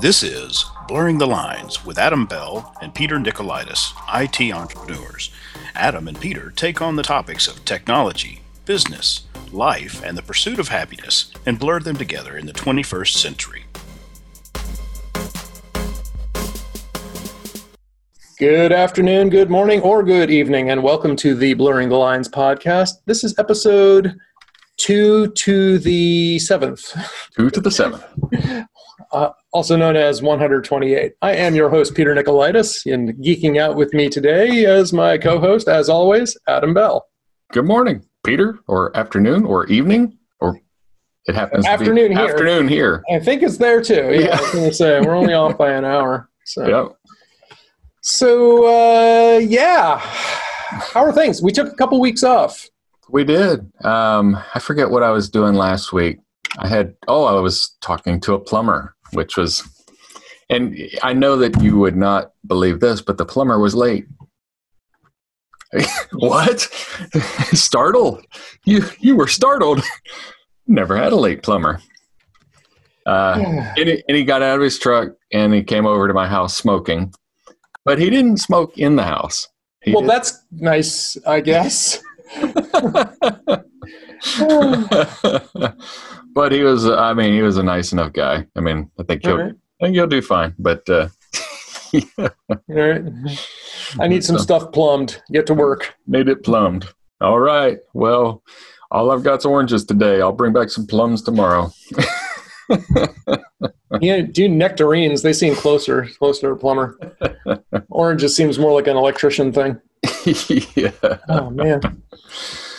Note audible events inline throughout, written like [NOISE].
This is Blurring the Lines with Adam Bell and Peter Nicolaitis, IT entrepreneurs. Adam and Peter take on the topics of technology, business, life, and the pursuit of happiness and blur them together in the 21st century. Good afternoon, good morning, or good evening, and welcome to the Blurring the Lines podcast. This is episode two to the seventh. Two to the seventh. [LAUGHS] uh, also known as 128. I am your host, Peter Nicolaitis, and geeking out with me today is my co host, as always, Adam Bell. Good morning, Peter, or afternoon, or evening, or it happens afternoon here. Afternoon here. I think it's there too. Yeah, yeah. I was going to say, we're only off [LAUGHS] by an hour. So. Yep. So, uh, yeah. How are things? We took a couple weeks off. We did. Um, I forget what I was doing last week. I had, oh, I was talking to a plumber, which was, and I know that you would not believe this, but the plumber was late. [LAUGHS] what? [LAUGHS] startled? You you were startled. [LAUGHS] Never had a late plumber. Uh, and, he, and he got out of his truck and he came over to my house smoking, but he didn't smoke in the house. He well, did. that's nice, I guess. But he was i mean he was a nice enough guy. I mean i think he'll right. i think he'll do fine but uh [LAUGHS] yeah. right. i need some so, stuff plumbed. Get to work. Need it plumbed. All right well all i've got's oranges today. I'll bring back some plums tomorrow. [LAUGHS] Yeah do nectarines. They seem closer closer to a plumber. [LAUGHS] Oranges seems more like an electrician thing yeah [LAUGHS] oh man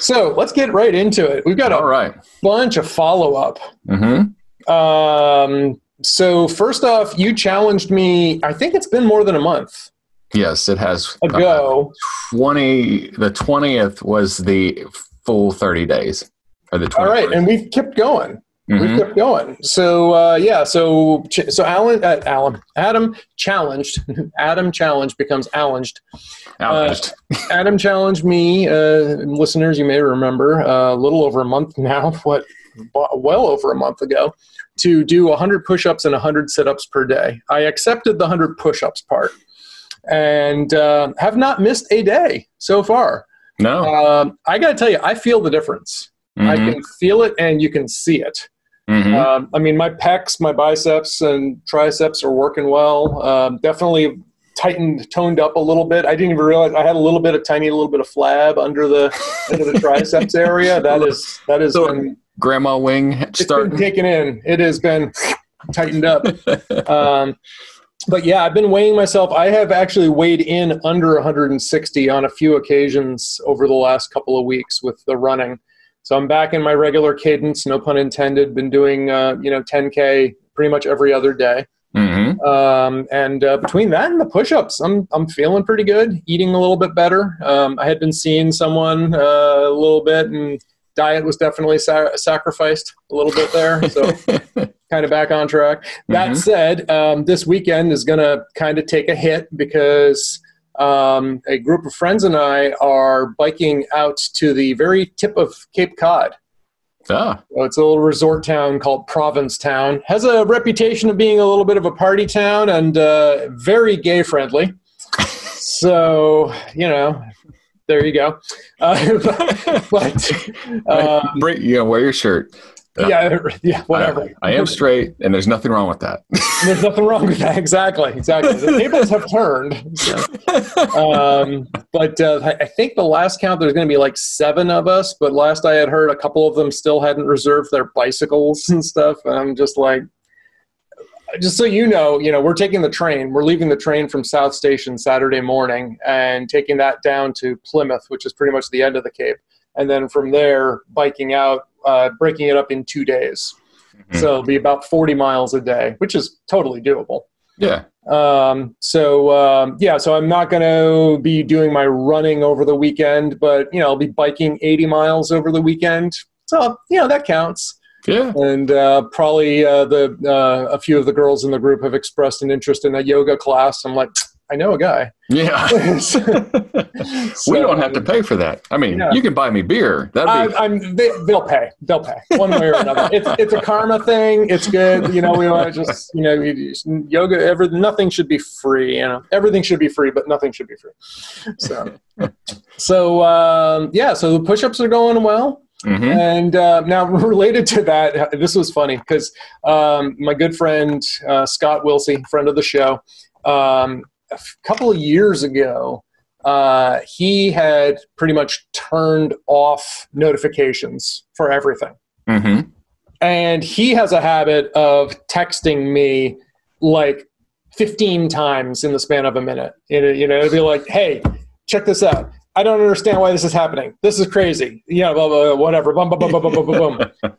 so let's get right into it. We've got a All right. bunch of follow up. Mm-hmm. Um, so first off, you challenged me. I think it's been more than a month. Yes, it has. Ago, uh, twenty. The twentieth was the full thirty days. Or the 21st. All right, and we've kept going. Mm-hmm. We kept going. So uh, yeah, so so Alan, uh, Alan, Adam challenged. [LAUGHS] Adam challenged becomes challenged. Uh, [LAUGHS] Adam challenged me, uh, listeners. You may remember uh, a little over a month now. [LAUGHS] What? Well over a month ago, to do 100 push-ups and 100 sit-ups per day. I accepted the 100 push-ups part, and uh, have not missed a day so far. No, um, I got to tell you, I feel the difference. Mm-hmm. I can feel it, and you can see it. Mm-hmm. Um, I mean, my pecs, my biceps, and triceps are working well. Um, definitely tightened, toned up a little bit. I didn't even realize I had a little bit of tiny little bit of flab under the under the triceps area. [LAUGHS] That is that is so been, grandma wing It's taken in. It has been tightened up. [LAUGHS] Um, but yeah, I've been weighing myself. I have actually weighed in under 160 on a few occasions over the last couple of weeks with the running. So I'm back in my regular cadence, no pun intended. Been doing uh, you know 10k pretty much every other day. Mm-hmm. Um, and uh, between that and the push-ups, I'm I'm feeling pretty good. Eating a little bit better. Um, I had been seeing someone uh, a little bit, and diet was definitely sa- sacrificed a little bit there. So [LAUGHS] kind of back on track. That mm-hmm. said, um, this weekend is going to kind of take a hit because um, a group of friends and I are biking out to the very tip of Cape Cod. Ah. So it's a little resort town called Provincetown. Has a reputation of being a little bit of a party town and uh, very gay friendly. [LAUGHS] so, you know, there you go. Uh, [LAUGHS] but, [LAUGHS] but uh, you know, wear your shirt. Yeah, [LAUGHS] yeah, whatever. I, I, am straight, and there's nothing wrong with that. there's nothing wrong with that. Exactly, exactly. The tables have turned. So. Um, but uh, I think the last count there's going to be like seven of us. But last I had heard, a couple of them still hadn't reserved their bicycles and stuff. And I'm just like, just so you know, you know, we're taking the train. We're leaving the train from South Station Saturday morning and taking that down to Plymouth, which is pretty much the end of the Cape. And then from there, biking out uh, breaking it up in two days. Mm-hmm. So it'll be about 40 miles a day, which is totally doable. Yeah. Um, so um, yeah, so I'm not going to be doing my running over the weekend, but you know, I'll be biking 80 miles over the weekend. So you know that counts. Yeah. And uh, probably uh, the uh, a few of the girls in the group have expressed an interest in a yoga class. I'm like, I know a guy. Yeah. [LAUGHS] we don't have to pay for that. I mean, Yeah. you can buy me beer. That'd be I, I'm, they, they'll pay. They'll pay one way or another. It's it's a karma thing. It's good. You know, we want to just you know yoga. Every nothing should be free. You know, everything should be free, but nothing should be free. So, [LAUGHS] so um, yeah. So the push-ups are going well. Mhm. And uh, now, [LAUGHS] related to that, this was funny because um, my good friend uh, Scott Wilsey, friend of the show, um, a couple of years ago, uh, he had pretty much turned off notifications for everything. Mhm. And he has a habit of texting me like 15 times in the span of a minute. You know, you know it'd be like, hey, check this out. I don't understand why this is happening. This is crazy. You know, blah, blah, blah, whatever. Boom, boom, boom, boom, boom, boom, boom. [LAUGHS]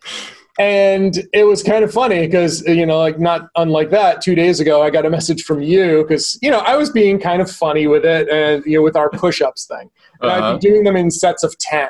And it was kind of funny because, you know, like not unlike that, two days ago, I got a message from you because, you know, I was being kind of funny with it and, you know, with our push ups thing. And I'd Uh-huh. be doing them in sets of 10.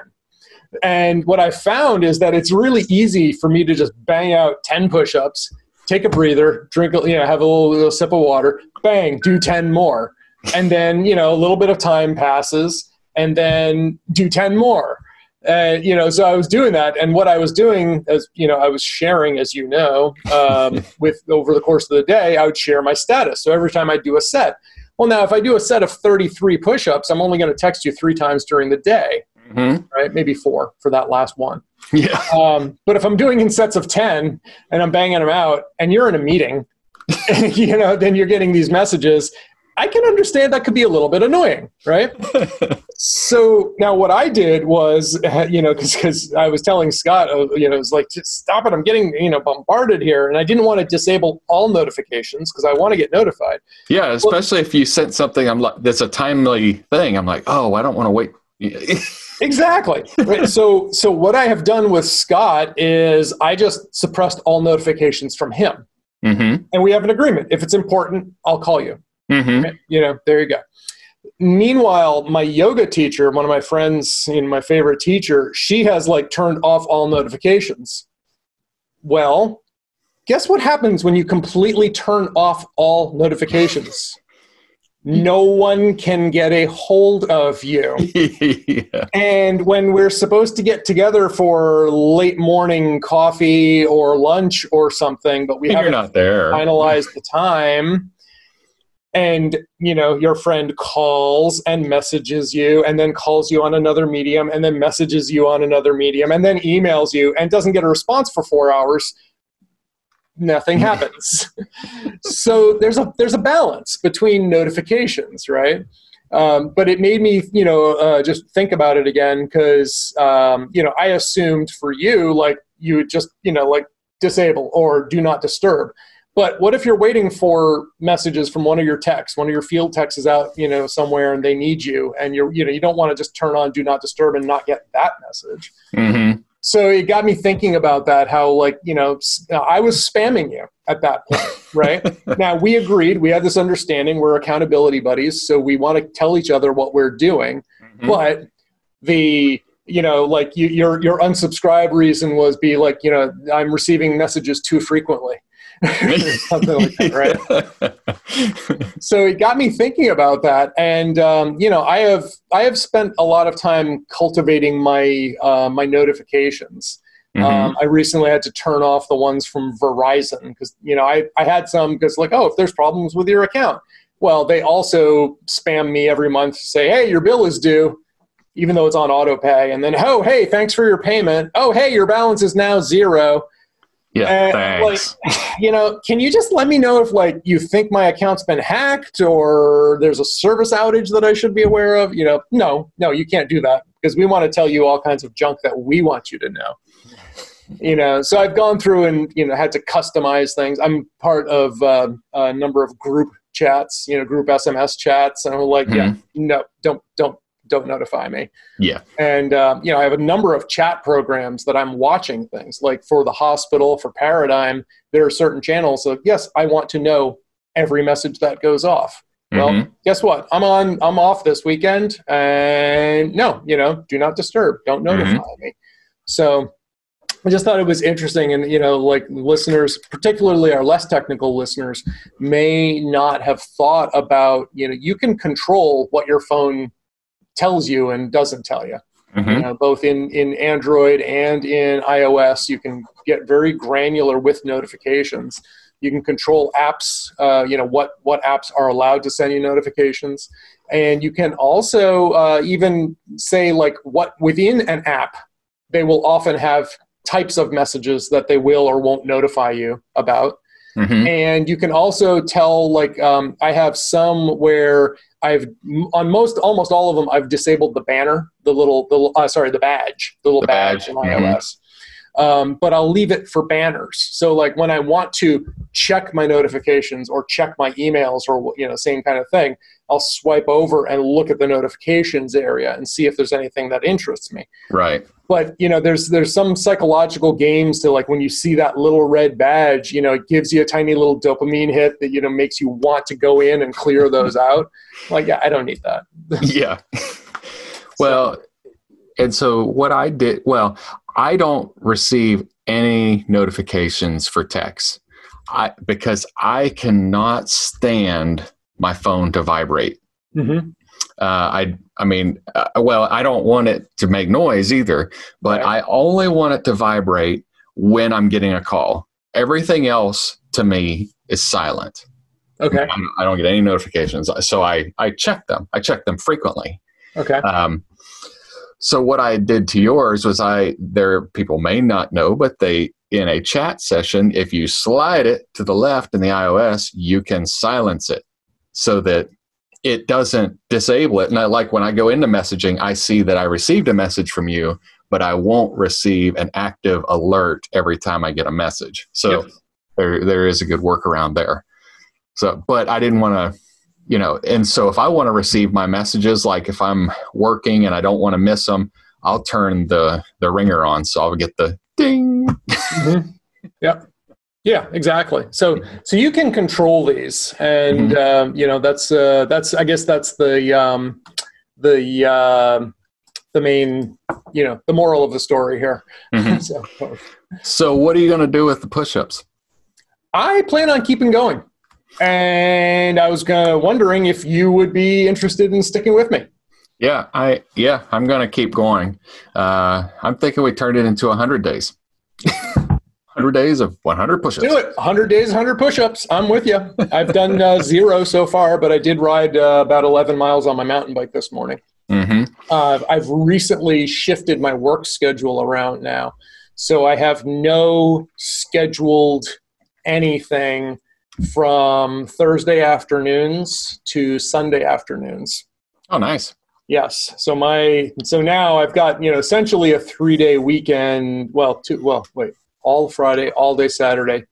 And what I found is that it's really easy for me to just bang out 10 push ups, take a breather, drink, a- you know, have a little, little sip of water, bang, do 10 more. And then, you know, a little bit of time passes and then do 10 more. And, you know, so I was doing that. And what I was doing, as, you know, I was sharing, as you know, um, [LAUGHS] with over the course of the day, I would share my status. So every time I do a set, well, now if I do a set of 33 push ups, I'm only going to text you three times during the day Mhm. right? Maybe four for that last one. Yeah. Um, but if I'm doing in sets of 10 and I'm banging them out and you're in a meeting, [LAUGHS] you know, then you're getting these messages. I can understand that could be a little bit annoying, right? [LAUGHS] so now what I did was, [LAUGHS] you know, because I was telling Scott, uh, you know, it was like, just stop it. I'm getting, you know, bombarded here. And I didn't want to disable all notifications because I want to get notified. Yeah, especially if you sent something I'm like that's a timely thing. I'm like, oh, I don't want to wait. [LAUGHS] Exactly. Right. so so what I have done with Scott is I just suppressed all notifications from him. mm-hmm. And we have an agreement. If it's important, I'll call you. Mm-hmm. You know, there you go. Meanwhile, my yoga teacher, one of my friends, you know, my favorite teacher, she has like turned off all notifications. Well, guess what happens when you completely turn off all notifications? [LAUGHS] No one can get a hold of you. [LAUGHS] yeah. And when we're supposed to get together for late morning coffee or lunch or something, but we haven't not there. finalized the time, and you know your friend calls and messages you, and then calls you on another medium, and then messages you on another medium, and then emails you, and doesn't get a response for four hours. Nothing happens. [LAUGHS] so there's a there's a balance between notifications, right? Um, but it made me, you know, uh, just think about it again because, um, you know, I assumed for you, like you would just, you know, like disable or do not disturb. But what if you're waiting for messages from one of your techs, one of your field techs is out, you know, somewhere and they need you, and you're, you know, you don't want to just turn on do not disturb and not get that message. Mm-hmm. So it got me thinking about that. How like you know, I was spamming you at that point, [LAUGHS] right? now we agreed, we had this understanding. We're accountability buddies, so we want to tell each other what we're doing. Mhm. But the you know, like you, your your unsubscribe reason was be like you know, I'm receiving messages too frequently, [LAUGHS] something like that, right? [LAUGHS] so it got me thinking about that and um, you know i have i have spent a lot of time cultivating my uh, my notifications Mhm. um, i recently had to turn off the ones from verizon because you know I, I had some because like oh if there's problems with your account well they also spam me every month to say hey your bill is due even though it's on auto pay and then oh hey thanks for your payment oh hey your balance is now zero yeah. Uh, thanks. [LAUGHS] you know, can you just let me know if like you think my account's been hacked or there's a service outage that I should be aware of? You know, no, no, you can't do that because we want to tell you all kinds of junk that we want you to know. You know, so I've gone through and you know had to customize things. I'm part of uh, a number of group chats, you know, group SMS chats, and I'm like, yeah, no, don't, don't, don't notify me yeah. and um, you know i have a number of chat programs that i'm watching things like for the hospital for paradigm there are certain channels of yes i want to know every message that goes off well Mhm. guess what i'm on i'm off this weekend and no you know do not disturb don't notify me so I just thought it was interesting, and you know, like listeners, particularly our less technical listeners, may not have thought about. You know, you can control what your phone tells you and doesn't tell you. Mhm. You know, both in in Android and in iOS, you can get very granular with notifications. You can control apps. Uh, you know what what apps are allowed to send you notifications, and you can also uh, even say like what within an app they will often have types of messages that they will or won't notify you about Mhm. and you can also tell like um, i have some where i've on most almost all of them i've disabled the banner the little the uh, sorry the badge the little The badge, badge, in ios um, but i'll leave it for banners. So like when i want to check my notifications or check my emails or you know same kind of thing i'll swipe over and look at the notifications area and see if there's anything that interests me Right. but you know there's there's some psychological games to like when you see that little red badge you know it gives you a tiny little dopamine hit that you know makes you want to go in and clear those [LAUGHS] out like yeah i don't need that [LAUGHS] yeah. well, and so what I did, well, I don't receive any notifications for text. I because I cannot stand my phone to vibrate. mm-hmm. Uh, I I mean, uh, well, I don't want it to make noise either, but Right. I only want it to vibrate when I'm getting a call. Everything else to me is silent. okay I don't, I don't get any notifications, so I I check them. I check them frequently. okay Um, so what I did to yours was I there people may not know, but they in a chat session, if you slide it to the left in the iOS, you can silence it so that it doesn't disable it. And I like when I go into messaging, I see that I received a message from you, but I won't receive an active alert every time I get a message. So Yep. there there is a good workaround there. So, but I didn't want to you know and so if i want to receive my messages like if i'm working and i don't want to miss them i'll turn the the ringer on so i'll get the ding mm-hmm. yep yeah exactly so so you can control these and um, you know that's uh, that's i guess that's the um, the um the main you know the moral of the story here Mhm. [LAUGHS] so so what are you going to do with the push-ups I plan on keeping going. And I was gonna wondering if you would be interested in sticking with me. yeah i yeah i'm going to keep going uh i'm thinking we turned it into 100 days [LAUGHS] 100 days of 100 push-ups Do it. 100 days, 100 push-ups. I'm with you. I've done uh, [LAUGHS] zero so far, but I did ride uh, about 11 miles on my mountain bike this morning. hmm Uh, I've recently shifted my work schedule around now, so I have no scheduled anything from Thursday afternoons to Sunday afternoons. oh nice Yes. So my so now I've got you know essentially a three day weekend. Well, two. Well, wait, all Friday, all day Saturday,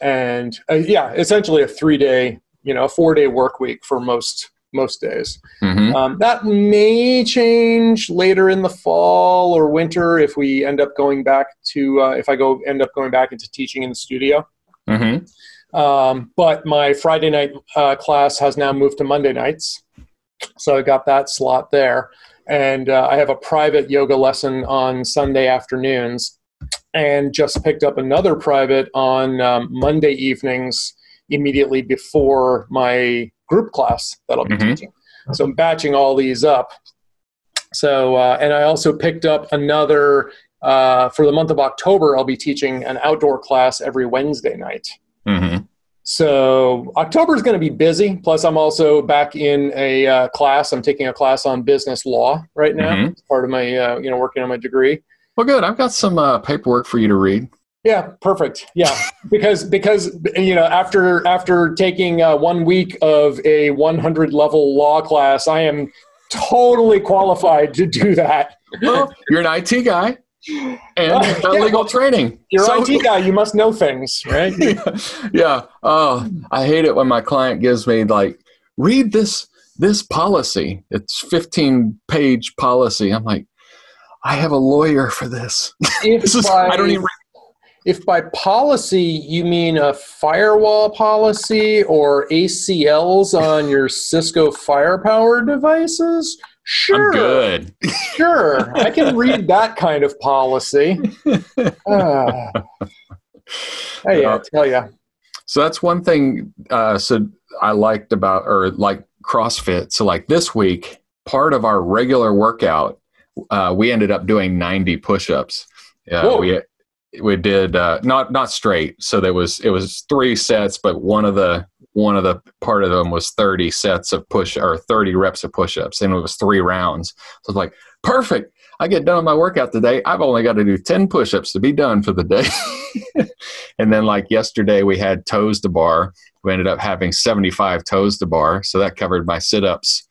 and uh, yeah, essentially a three day you know a four day work week for most most days. hmm Um, that may change later in the fall or winter if we end up going back to uh, if I go end up going back into teaching in the studio. hmm Um, but my Friday night uh, class has now moved to Monday nights. So I got that slot there. And uh, I have a private yoga lesson on Sunday afternoons and just picked up another private on um, Monday evenings immediately before my group class that I'll be Mhm. teaching. So I'm batching all these up. So, uh, and I also picked up another, uh, for the month of October, I'll be teaching an outdoor class every Wednesday night. hmm So October is going to be busy. Plus, I'm also back in a uh, class. I'm taking a class on business law right now. Mhm. Part of my, uh, you know, working on my degree. Well good i've got some uh, paperwork for you to read Yeah, perfect. Yeah, [LAUGHS] because because you know after after taking uh, one week of a 100 level law class, I am totally qualified to do that. well you're an it guy and you've Yeah. legal training You're So- an IT guy. You must know things, right? [LAUGHS] yeah. Oh, I hate it when my client gives me like, read this this policy. It's 15 page policy. I'm like, I have a lawyer for this. [LAUGHS] If this is by- I don't even. If by policy you mean a firewall policy or ACLs on your Cisco firepower devices, Sure, I'm good. sure. I can read that kind of policy. [LAUGHS] Ah. hey, I tell you. So that's one thing. Uh, so I liked about or like CrossFit. So like this week, part of our regular workout, uh, we ended up doing 90 push-ups. Uh, we we did uh, not not straight. So there was it was three sets, but one of the one of the part of them was 30 sets of push or 30 reps of push-ups, and it was three rounds. So it's like perfect. I get done with my workout today. I've only got to do 10 push-ups to be done for the day. [LAUGHS] and then like yesterday we had toes to bar. We ended up having 75 toes to bar, so that covered my sit-ups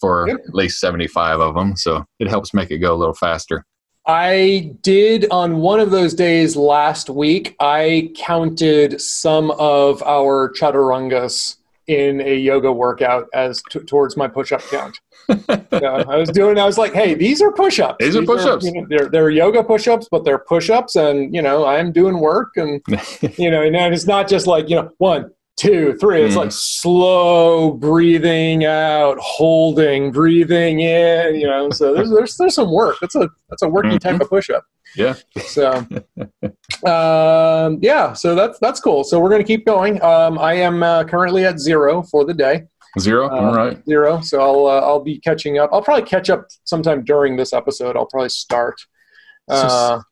for Yep. at least 75 of them. So it helps make it go a little faster. I did on one of those days last week. I counted some of our chaturangas in a yoga workout as t- towards my push-up count. [LAUGHS] So I was doing. I was like, "Hey, these are push-ups. These are push-ups. you know, they're they're yoga push-ups, but they're push-ups, and you know, I'm doing work, and [LAUGHS] you know, and it's not just like you know, one, two, three. It's Mhm. like slow breathing out, holding, breathing in. You know, so there's there's there's some work. That's a that's a worky type of push-up. yeah. So, [LAUGHS] um, yeah, so that's that's cool. So we're gonna keep going. Um, I am uh, currently at zero for the day. Zero. Uh, All right. Zero. So I'll uh, I'll be catching up. I'll probably catch up sometime during this episode. I'll probably start. Uh, So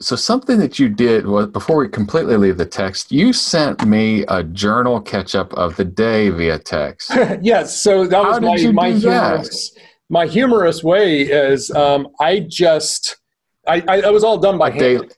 something that you did was before we completely leave the text, you sent me a journal catch up of the day via text. [LAUGHS] yes. So that How was did my my do that? humorous my humorous way is um, I just I, I was all done by day- hand.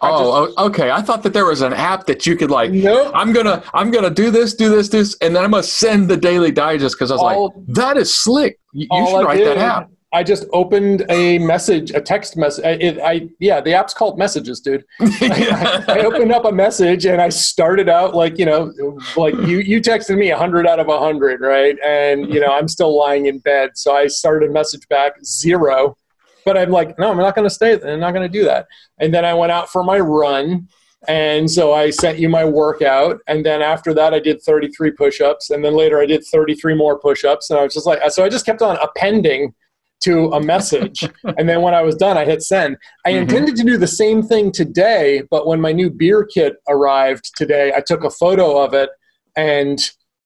I Oh, o- okay. I thought that there was an app that you could like. Nope. I'm gonna, I'm gonna do this, do this, do this, and then I'm gonna send the daily digest because I was All- like, that is slick. You, you should I write did, that app. I just opened a message, a text message. I, I yeah, the app's called Messages, dude. [LAUGHS] I, I opened up a message and I started out like you know, like you you texted me hundred out of hundred, right? And you know, I'm still lying in bed, so I started a message back zero. But I'm like, no, I'm not going to stay. I'm not going to do that. And then I went out for my run. And so I sent you my workout. And then after that, I did 33 push ups. And then later, I did 33 more push ups. And I was just like, so I just kept on appending to a message. [LAUGHS] and then when I was done, I hit send. I Mhm. intended to do the same thing today. But when my new beer kit arrived today, I took a photo of it and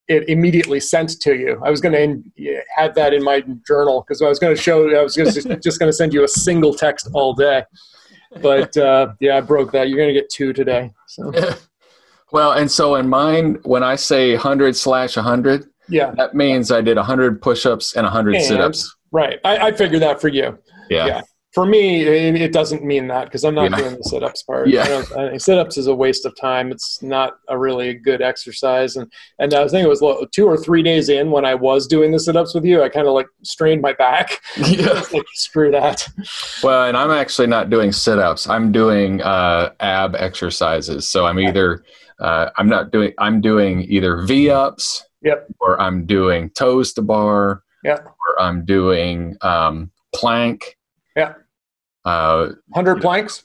it immediately sent to you. I was going to have that in my journal because I was going to show, I was gonna, just going to send you a single text all day. But uh, yeah, I broke that. You're going to get two today. So [LAUGHS] well, and so in mine, when I say 100 slash 100, yeah, that means I did 100 push-ups and 100 sit-ups. Right. I, I figured that for you. Yeah. yeah. For me, it, it doesn't mean that because I'm not Yeah. doing the sit-ups part. Yeah. I don't- I- sit-ups is a waste of time. It's not a really good exercise. And and I was thinking it was two or three days in when I was doing the sit-ups with you. I kind of like strained my back. [LAUGHS] yeah. [LAUGHS] like screw that. Well, and I'm actually not doing sit-ups. I'm doing uh, ab exercises. So I'm either uh, I'm not doing I'm doing either V-ups Yep. or I'm doing toes to bar Yep. or I'm doing um, plank. Yeah. Uh, Hundred planks.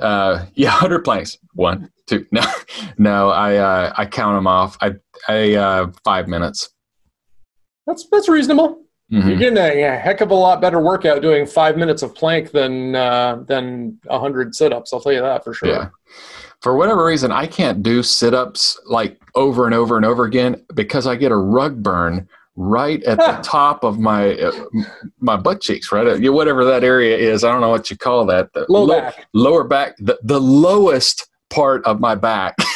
uh, yeah, [LAUGHS] hundred planks. One, two. No, [LAUGHS] no. I uh, I count them off. I I uh, five minutes. That's that's reasonable. Mhm. You're getting a, a heck of a lot better workout doing five minutes of plank than uh, than hundred sit-ups. I'll tell you that for sure. Yeah. For whatever reason, I can't do sit ups like over and over and over again because I get a rug burn right at the top of my uh, my butt cheeks, right? Uh, yeah, Whatever that area is, I don't know what you call that. The Low lo- back. lower back, the, the lowest part of my back. [LAUGHS]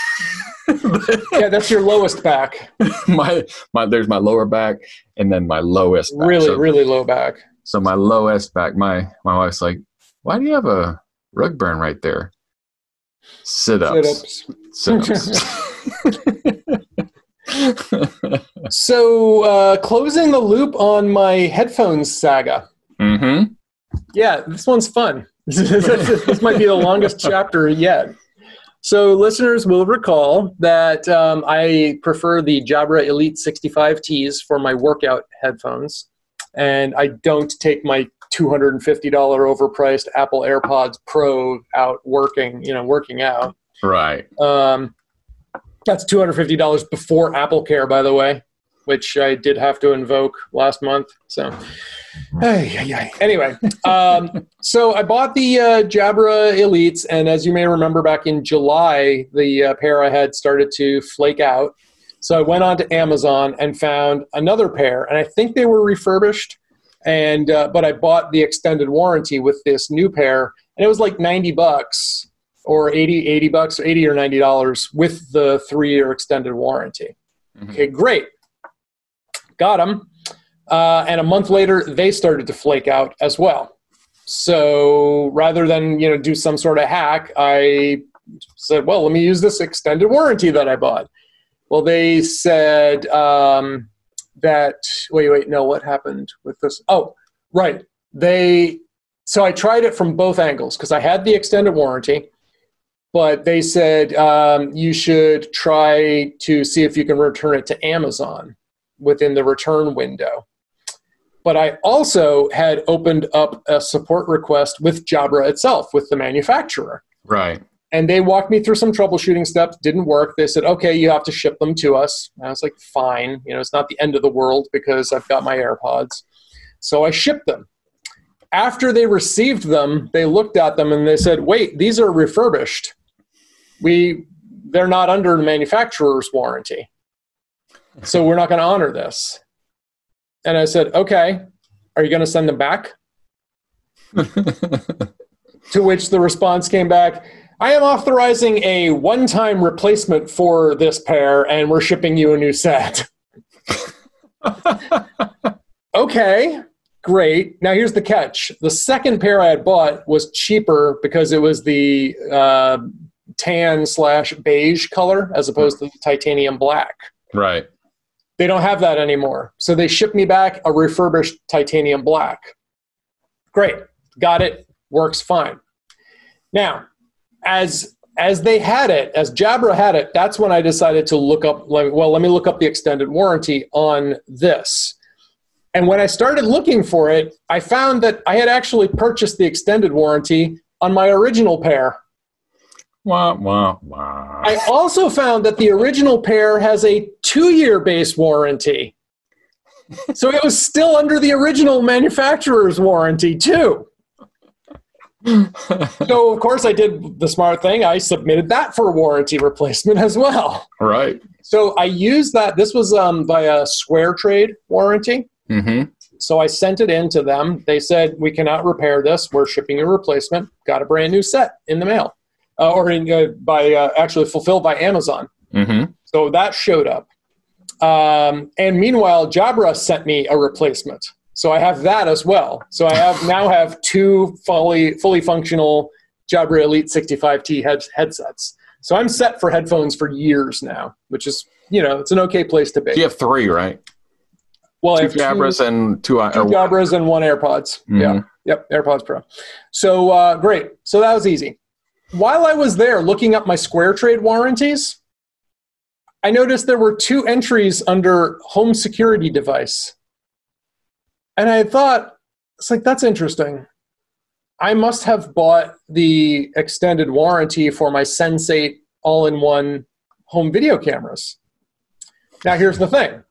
Yeah, that's your lowest back. [LAUGHS] my my there's my lower back and then my lowest back. Really, so, really low back. so my lowest back. My my wife's like, why do you have a rug burn right there? Sit ups. Sit ups. [LAUGHS] [LAUGHS] So, uh, closing the loop on my headphones saga. mm-hmm. Yeah, this one's fun. [LAUGHS] this might be the longest [LAUGHS] chapter yet. So, listeners will recall that um, I prefer the Jabra Elite 65Ts for my workout headphones, and I don't take my $250 overpriced Apple AirPods Pro out working, you know, working out. Right. Um, that's $250 before Apple Care, by the way. which I did have to invoke last month. So, anyway, um, so I bought the uh, Jabra Elites, and as you may remember, back in July, the uh, pair I had started to flake out. So I went on to Amazon and found another pair, and I think they were refurbished. And uh, but I bought the extended warranty with this new pair, and it was like ninety bucks or 80, 80 bucks, 80 or 90 dollars with the three year extended warranty. Mm-hmm. Okay, great. Got them. Uh, and a month later, they started to flake out as well. So rather than you know do some sort of hack, I said, well, let me use this extended warranty that I bought. Well, they said um, that. Wait, wait, no. What happened with this? Oh, right. They. So I tried it from both angles because I had the extended warranty, but they said um, you should try to see if you can return it to Amazon within the return window. But I also had opened up a support request with Jabra itself, with the manufacturer. Right. And they walked me through some troubleshooting steps, didn't work. They said, okay, you have to ship them to us. And I was like, fine. You know, it's not the end of the world because I've got my AirPods. So I shipped them. After they received them, they looked at them and they said, wait, these are refurbished we they're not under the manufacturer's warranty. So we're not going to honor this. And I said, okay, are you going to send them back? [LAUGHS] to which the response came back, I am authorizing a one time replacement for this pair and we're shipping you a new set. [LAUGHS] okay, great. Now here's the catch the second pair I had bought was cheaper because it was the uh, tan slash beige color as opposed to the titanium black. Right. They don't have that anymore. So they shipped me back a refurbished titanium black. Great. Got it. Works fine. Now, as as they had it, as Jabra had it, that's when I decided to look up well, let me look up the extended warranty on this. And when I started looking for it, I found that I had actually purchased the extended warranty on my original pair Wah, wah, wah. I also found that the original pair has a two year base warranty. so it was still under the original manufacturer's warranty, too. so, of course, I did the smart thing. I submitted that for warranty replacement as well. Right. So I used that. This was um, via SquareTrade warranty. Mm-hmm. So I sent it in to them. They said, We cannot repair this. We're shipping a replacement. Got a brand new set in the mail uh, or in, uh, by uh, actually fulfilled by Amazon. Mm-hmm. So that showed up. Um, and meanwhile, Jabra sent me a replacement. So I have that as well. So I have [LAUGHS] now have two fully fully functional Jabra Elite 65T head, headsets. So I'm set for headphones for years now, which is you know it's an okay place to be. You have three, right? Well, two Jabras two, and two, two Jabras and one AirPods. Mm-hmm. Yeah, yep, AirPods Pro. So uh, great. So that was easy while I was there looking up my SquareTrade warranties, I noticed there were two entries under home security device. And I thought, it's like, that's interesting. I must have bought the extended warranty for my Sensate all in one home video cameras. Now, here's the thing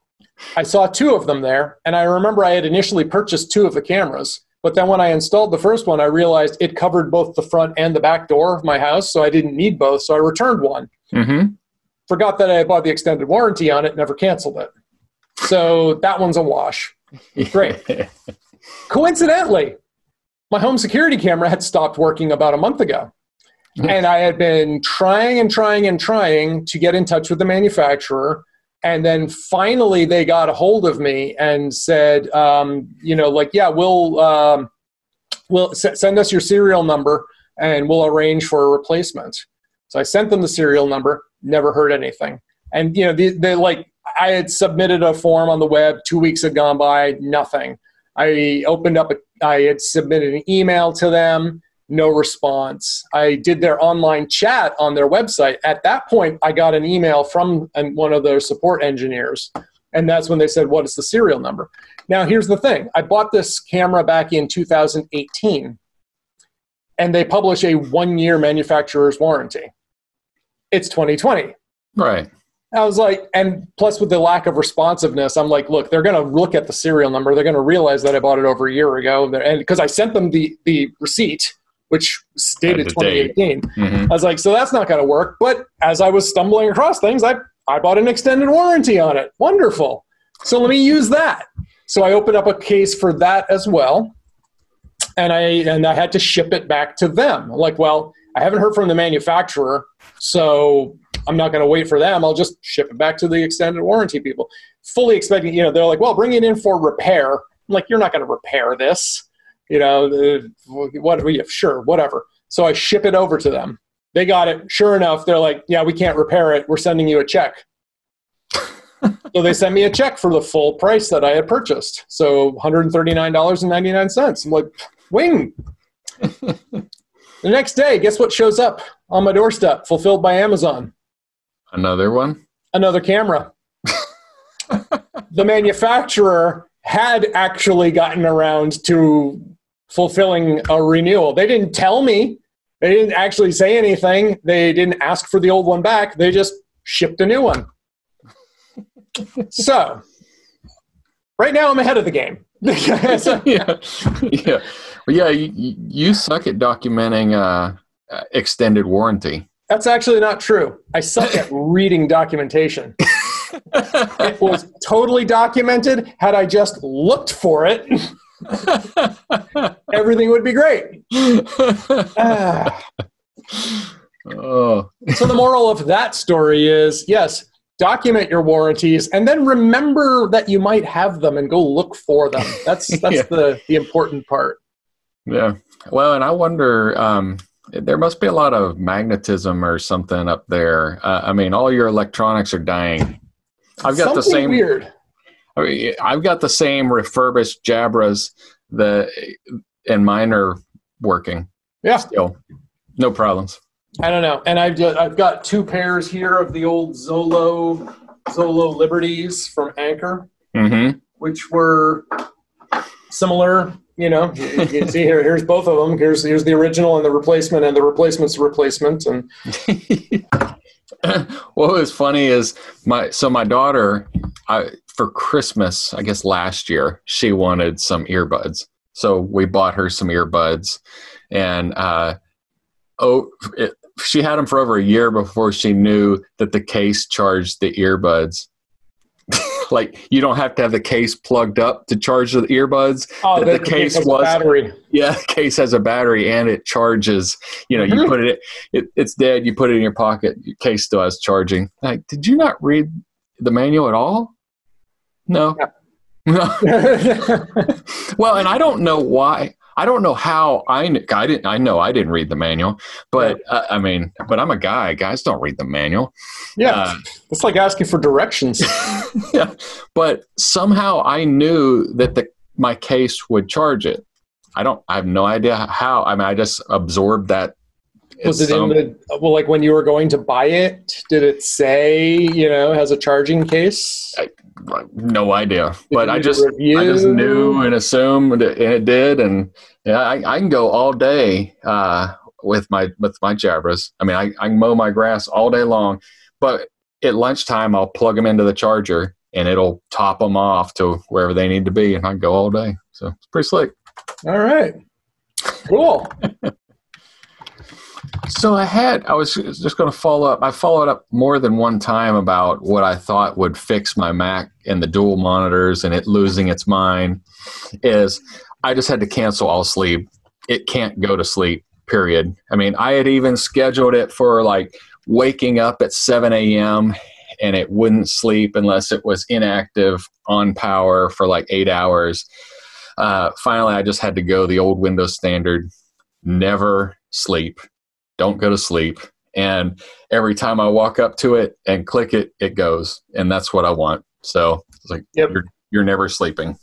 I saw two of them there, and I remember I had initially purchased two of the cameras. But then when I installed the first one, I realized it covered both the front and the back door of my house, so I didn't need both. So I returned one. Mm-hmm. Forgot that I bought the extended warranty on it, never canceled it. So that one's a wash. [LAUGHS] Great. Coincidentally, my home security camera had stopped working about a month ago. and I had been trying and trying and trying to get in touch with the manufacturer and then finally they got a hold of me and said um, you know like yeah we'll um, we'll s- send us your serial number and we'll arrange for a replacement. So i sent them the serial number never heard anything. And you know they, they like i had submitted a form on the web two weeks had gone by nothing. I opened up a, i had submitted an email to them no response. I did their online chat on their website. At that point, I got an email from um, one of their support engineers, and that's when they said, What is the serial number? Now, here's the thing I bought this camera back in 2018, and they publish a one year manufacturer's warranty. It's 2020. Right. I was like, and plus with the lack of responsiveness, I'm like, look, they're going to look at the serial number. They're going to realize that I bought it over a year ago. And because I sent them the, the receipt, which was dated Had the date. 2018, Mhm. I was like, so that's not going to work. But as I was stumbling across things, I, I bought an extended warranty on it. Wonderful. So let me use that. So I opened up a case for that as well. And I and I had to ship it back to them. Like, well, I haven't heard from the manufacturer, so I'm not going to wait for them. I'll just ship it back to the extended warranty people. Fully expecting, you know, they're like, well, bring it in for repair. I'm like, you're not going to repair this. You know, what? yeah, Sure, whatever. So I ship it over to them. They got it. Sure enough, they're like, yeah, we can't repair it. We're sending you a check. [LAUGHS] so they sent me a check for the full price that I had purchased. So $139.99. I'm like, wing. the next day, guess what shows up on my doorstep, fulfilled by Amazon? Another one. Another camera. [LAUGHS] the manufacturer had actually gotten around to fulfilling a renewal. They didn't tell me. They didn't actually say anything. They didn't ask for the old one back. They just shipped a new one. so, right now I'm ahead of the game. So- [LAUGHS] [LAUGHS] yeah, yeah, well, yeah. You, you suck at documenting uh, uh, extended warranty. That's actually not true. I suck at reading documentation. [LAUGHS] It was totally documented. Had I just looked for it, [LAUGHS] everything would be great. Ah. [SIGHS] oh, [SIGHS] So the moral of that story is yes, document your warranties and then remember that you might have them and go look for them. That's [LAUGHS] that's Yeah. the the important part. yeah. Well, and I wonder. Um, there must be a lot of magnetism or something up there. Uh, I mean, all your electronics are dying. I've got the same. weird. I've got the same refurbished Jabras that, and mine are working. Yeah. Still, no problems. I don't know. And I've just, I've got two pairs here of the old Zolo Zolo Liberties from Anker, Mm-hmm. which were similar. You know, you, you can see here. Here's both of them. Here's here's the original and the replacement, and the replacement's the replacement. And [LAUGHS] what was funny is my so my daughter I, for christmas i guess last year she wanted some earbuds. So we bought her some earbuds and uh oh it, she had them for over a year before she knew that the case charged the earbuds. [LAUGHS] Like you don't have to have the case plugged up to charge the earbuds oh, The case has a was- battery. yeah the [LAUGHS] case has a battery and it charges. You know you Mhm. put it, it it's dead you put it in your pocket your case still has charging. Like did you not read the manual at all no. No [LAUGHS] well and i don't know why. I don't know how i kn- i didn't i know i didn't read the manual but uh, i mean but i'm a guy. Guys don't read the manual. Yeah, Uh, it's like asking for directions. [LAUGHS] yeah. But somehow i knew that the my case would charge it. I don't i have no idea how. I mean i just absorbed that Was it some- in the well, like when you were going to buy it? Did it say you know has a charging case? No idea. But i just i just knew and assumed and it did and yeah I, I can go all day uh, with my with my jabras. I mean I, I can mow my grass all day long but at lunchtime i'll plug them into the charger and it'll top them off to wherever they need to be and i can go all day. So it's pretty slick. All right, cool. [LAUGHS] So I had, I was just going to follow up. I followed up more than one time about what I thought would fix my Mac and the dual monitors and it losing its mind. Is I just had to cancel all sleep. It can't go to sleep, period. I mean, I had even scheduled it for like waking up at 7 a.m. and it wouldn't sleep unless it was inactive on power for like eight hours. Uh, finally, I just had to go the old Windows standard never sleep don't go to sleep and every time i walk up to it and click it it goes and that's what i want so it's like Yep. you're you're never sleeping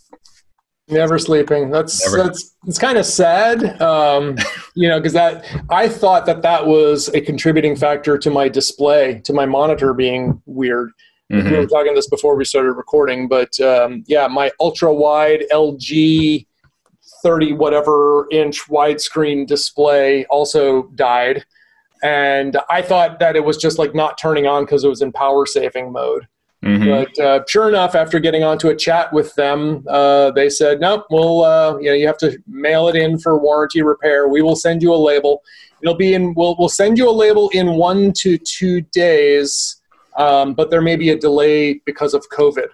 Never sleeping. That's Never. that's it's kind of sad, um, [LAUGHS] you know, because that I thought that that was a contributing factor to my display, to my monitor being weird. We Mhm. were talking this before we started recording, but um, yeah, my ultra wide LG 30 whatever inch widescreen display also died. and I thought that it was just like not turning on because it was in power saving mode. Mhm. But uh, sure enough, after getting onto a chat with them, uh, they said, "Nope, we'll uh, you know you have to mail it in for warranty repair. We will send you a label. It'll be in. We'll we'll send you a label in one to two days, um, but there may be a delay because of COVID."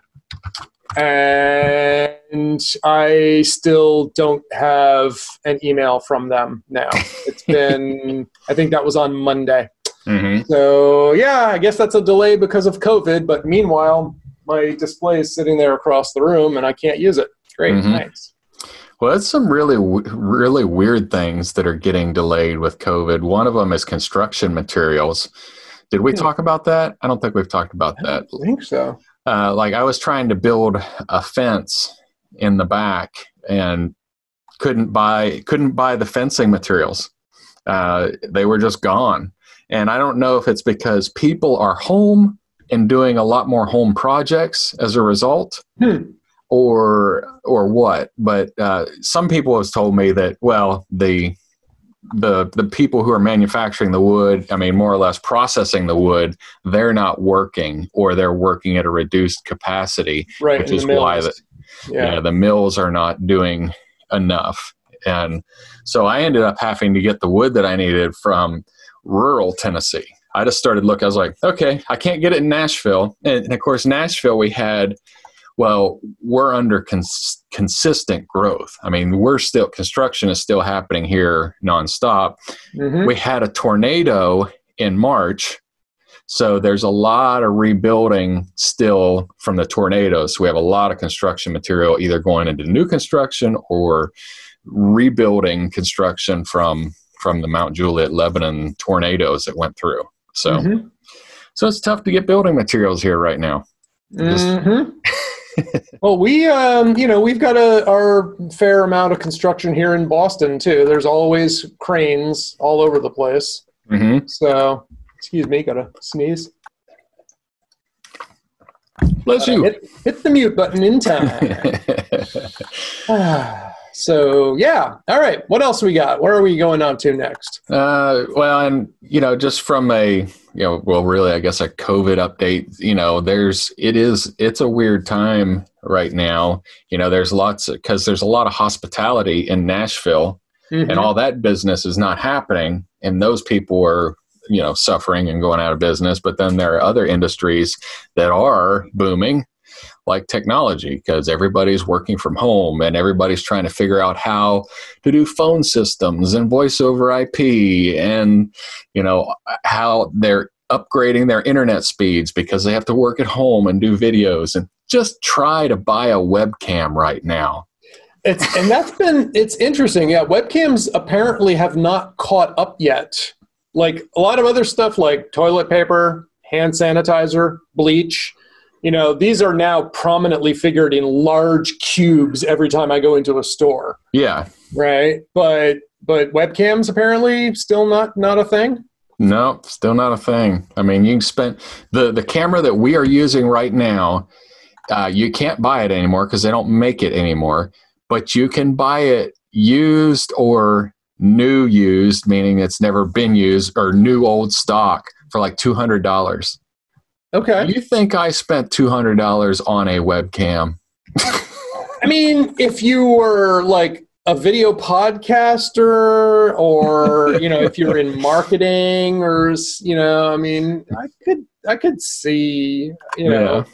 And I still don't have an email from them now. It's [LAUGHS] been, I think that was on Monday. Mhm. So yeah, I guess that's a delay because of COVID. But meanwhile, my display is sitting there across the room, and I can't use it. Great, Mhm. thanks. Well, that's some really, really weird things that are getting delayed with COVID. One of them is construction materials. Did we Yeah. talk about that? I don't think we've talked about I that. don't think so. Uh, like I was trying to build a fence in the back and couldn't buy couldn't buy the fencing materials. Uh, they were just gone, and I don't know if it's because people are home and doing a lot more home projects as a result, Hmm. or or what. But uh, some people have told me that well the the the people who are manufacturing the wood, I mean, more or less processing the wood, they're not working, or they're working at a reduced capacity, Right, which is why the yeah. yeah, the mills are not doing enough. And so I ended up having to get the wood that I needed from rural Tennessee. I just started looking, I was like, okay, I can't get it in Nashville. And, and of course, Nashville, we had, well, we're under cons- consistent growth. I mean, we're still, construction is still happening here nonstop Mhm. we had a tornado in March. So there's a lot of rebuilding still from the tornadoes. So we have a lot of construction material either going into new construction or rebuilding construction from from the Mount Juliet, Lebanon tornadoes that went through. So Mhm. so it's tough to get building materials here right now. Mhm. Well, we, um, you know, we've got a our fair amount of construction here in Boston too. There's always cranes all over the place. hmm So, excuse me, gotta sneeze. Bless you. Hit, hit the mute button in time. [LAUGHS] [SIGHS] so, yeah. All right. What else we got? Where are we going on to next? Uh, well, and you know, just from a you know, well, really, I guess a COVID update. You know, there's it is it's a weird time right now. You know, there's lots because there's a lot of hospitality in Nashville, Mhm. and all that business is not happening, and those people are you know suffering and going out of business. But then there are other industries that are booming. Like technology, because everybody's working from home and everybody's trying to figure out how to do phone systems and voice over IP and you know how they're upgrading their internet speeds because they have to work at home and do videos and just try to buy a webcam right now. It's and that's been it's interesting. Yeah, webcams apparently have not caught up yet. Like a lot of other stuff like toilet paper, hand sanitizer, bleach, you know, these are now prominently figured in large cubes every time I go into a store, Yeah. right? But but webcams apparently still not not a thing. No, still not a thing. I mean, you can spend the the camera that we are using right now. Uh, you can't buy it anymore because they don't make it anymore. But you can buy it used or new used, meaning it's never been used, or new old stock for like two hundred dollars. Okay. You think I spent two hundred dollars on a webcam? [LAUGHS] I mean, if you were like a video podcaster or, you know, if you're in [LAUGHS] marketing or, you know, I mean, I could, I could see, you know, Yeah.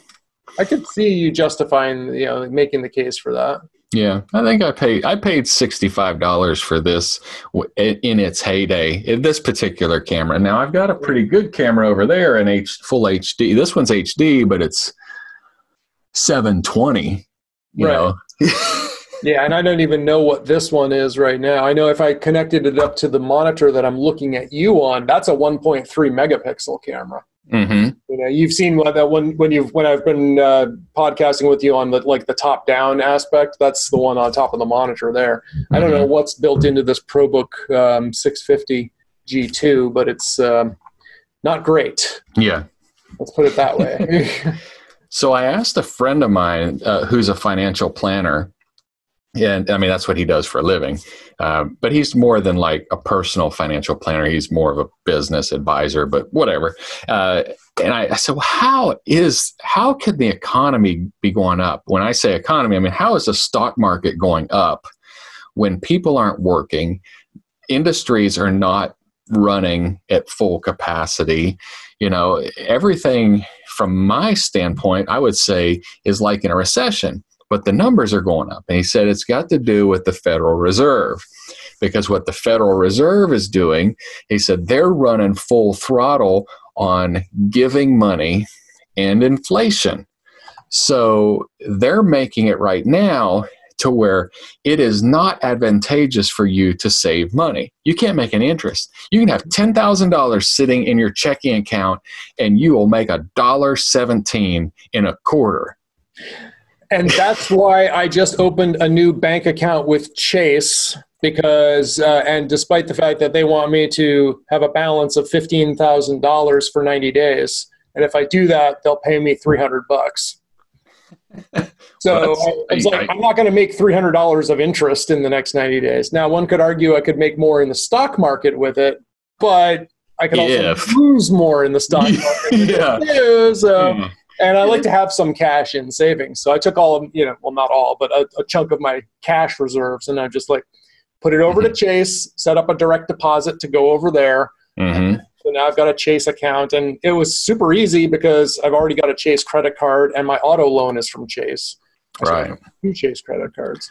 I could see you justifying, you know, making the case for that. Yeah, I think I paid I paid sixty five dollars for this in its heyday. in This particular camera. Now I've got a pretty good camera over there in H full HD. This one's HD, but it's seven twenty. You Right. know. [LAUGHS] Yeah. And I don't even know what this one is right now. I know if I connected it up to the monitor that I'm looking at you on, that's a 1.3 megapixel camera. Hmm You know, you've seen what that when when you've when I've been uh, podcasting with you on the like the top down aspect. That's the one on top of the monitor there. I don't know what's built into this ProBook um, 650 G2, but it's um, not great. Yeah. Let's put it that way. [LAUGHS] So I asked a friend of mine uh, who's a financial planner, and I mean that's what he does for a living. Uh, but he's more than like a personal financial planner. He's more of a business advisor. But whatever. Uh, and I, I said, well, how is how can the economy be going up? When I say economy, I mean how is the stock market going up when people aren't working, industries are not running at full capacity. You know, everything from my standpoint, I would say, is like in a recession but the numbers are going up. And he said it's got to do with the Federal Reserve. Because what the Federal Reserve is doing, he said they're running full throttle on giving money and inflation. So they're making it right now to where it is not advantageous for you to save money. You can't make an interest. You can have $10,000 sitting in your checking account and you will make a dollar 17 in a quarter and that's why I just opened a new bank account with Chase because, uh, and despite the fact that they want me to have a balance of fifteen thousand dollars for ninety days, and if I do that, they'll pay me three hundred bucks. [LAUGHS] So well, I was like, I, am not going to make three hundred dollars of interest in the next ninety days. Now, one could argue I could make more in the stock market with it, but I could also if. lose more in the stock [LAUGHS] market. yeah. Too, so. Mm and I like to [LAUGHS] have some cash in savings. So I took all of, you know, well, not all, but a, a chunk of my cash reserves, and I just like put it over mm-hmm. to Chase, set up a direct deposit to go over there. Mm-hmm. So now I've got a Chase account, and it was super easy because I've already got a Chase credit card, and my auto loan is from Chase. So right. Two Chase credit cards.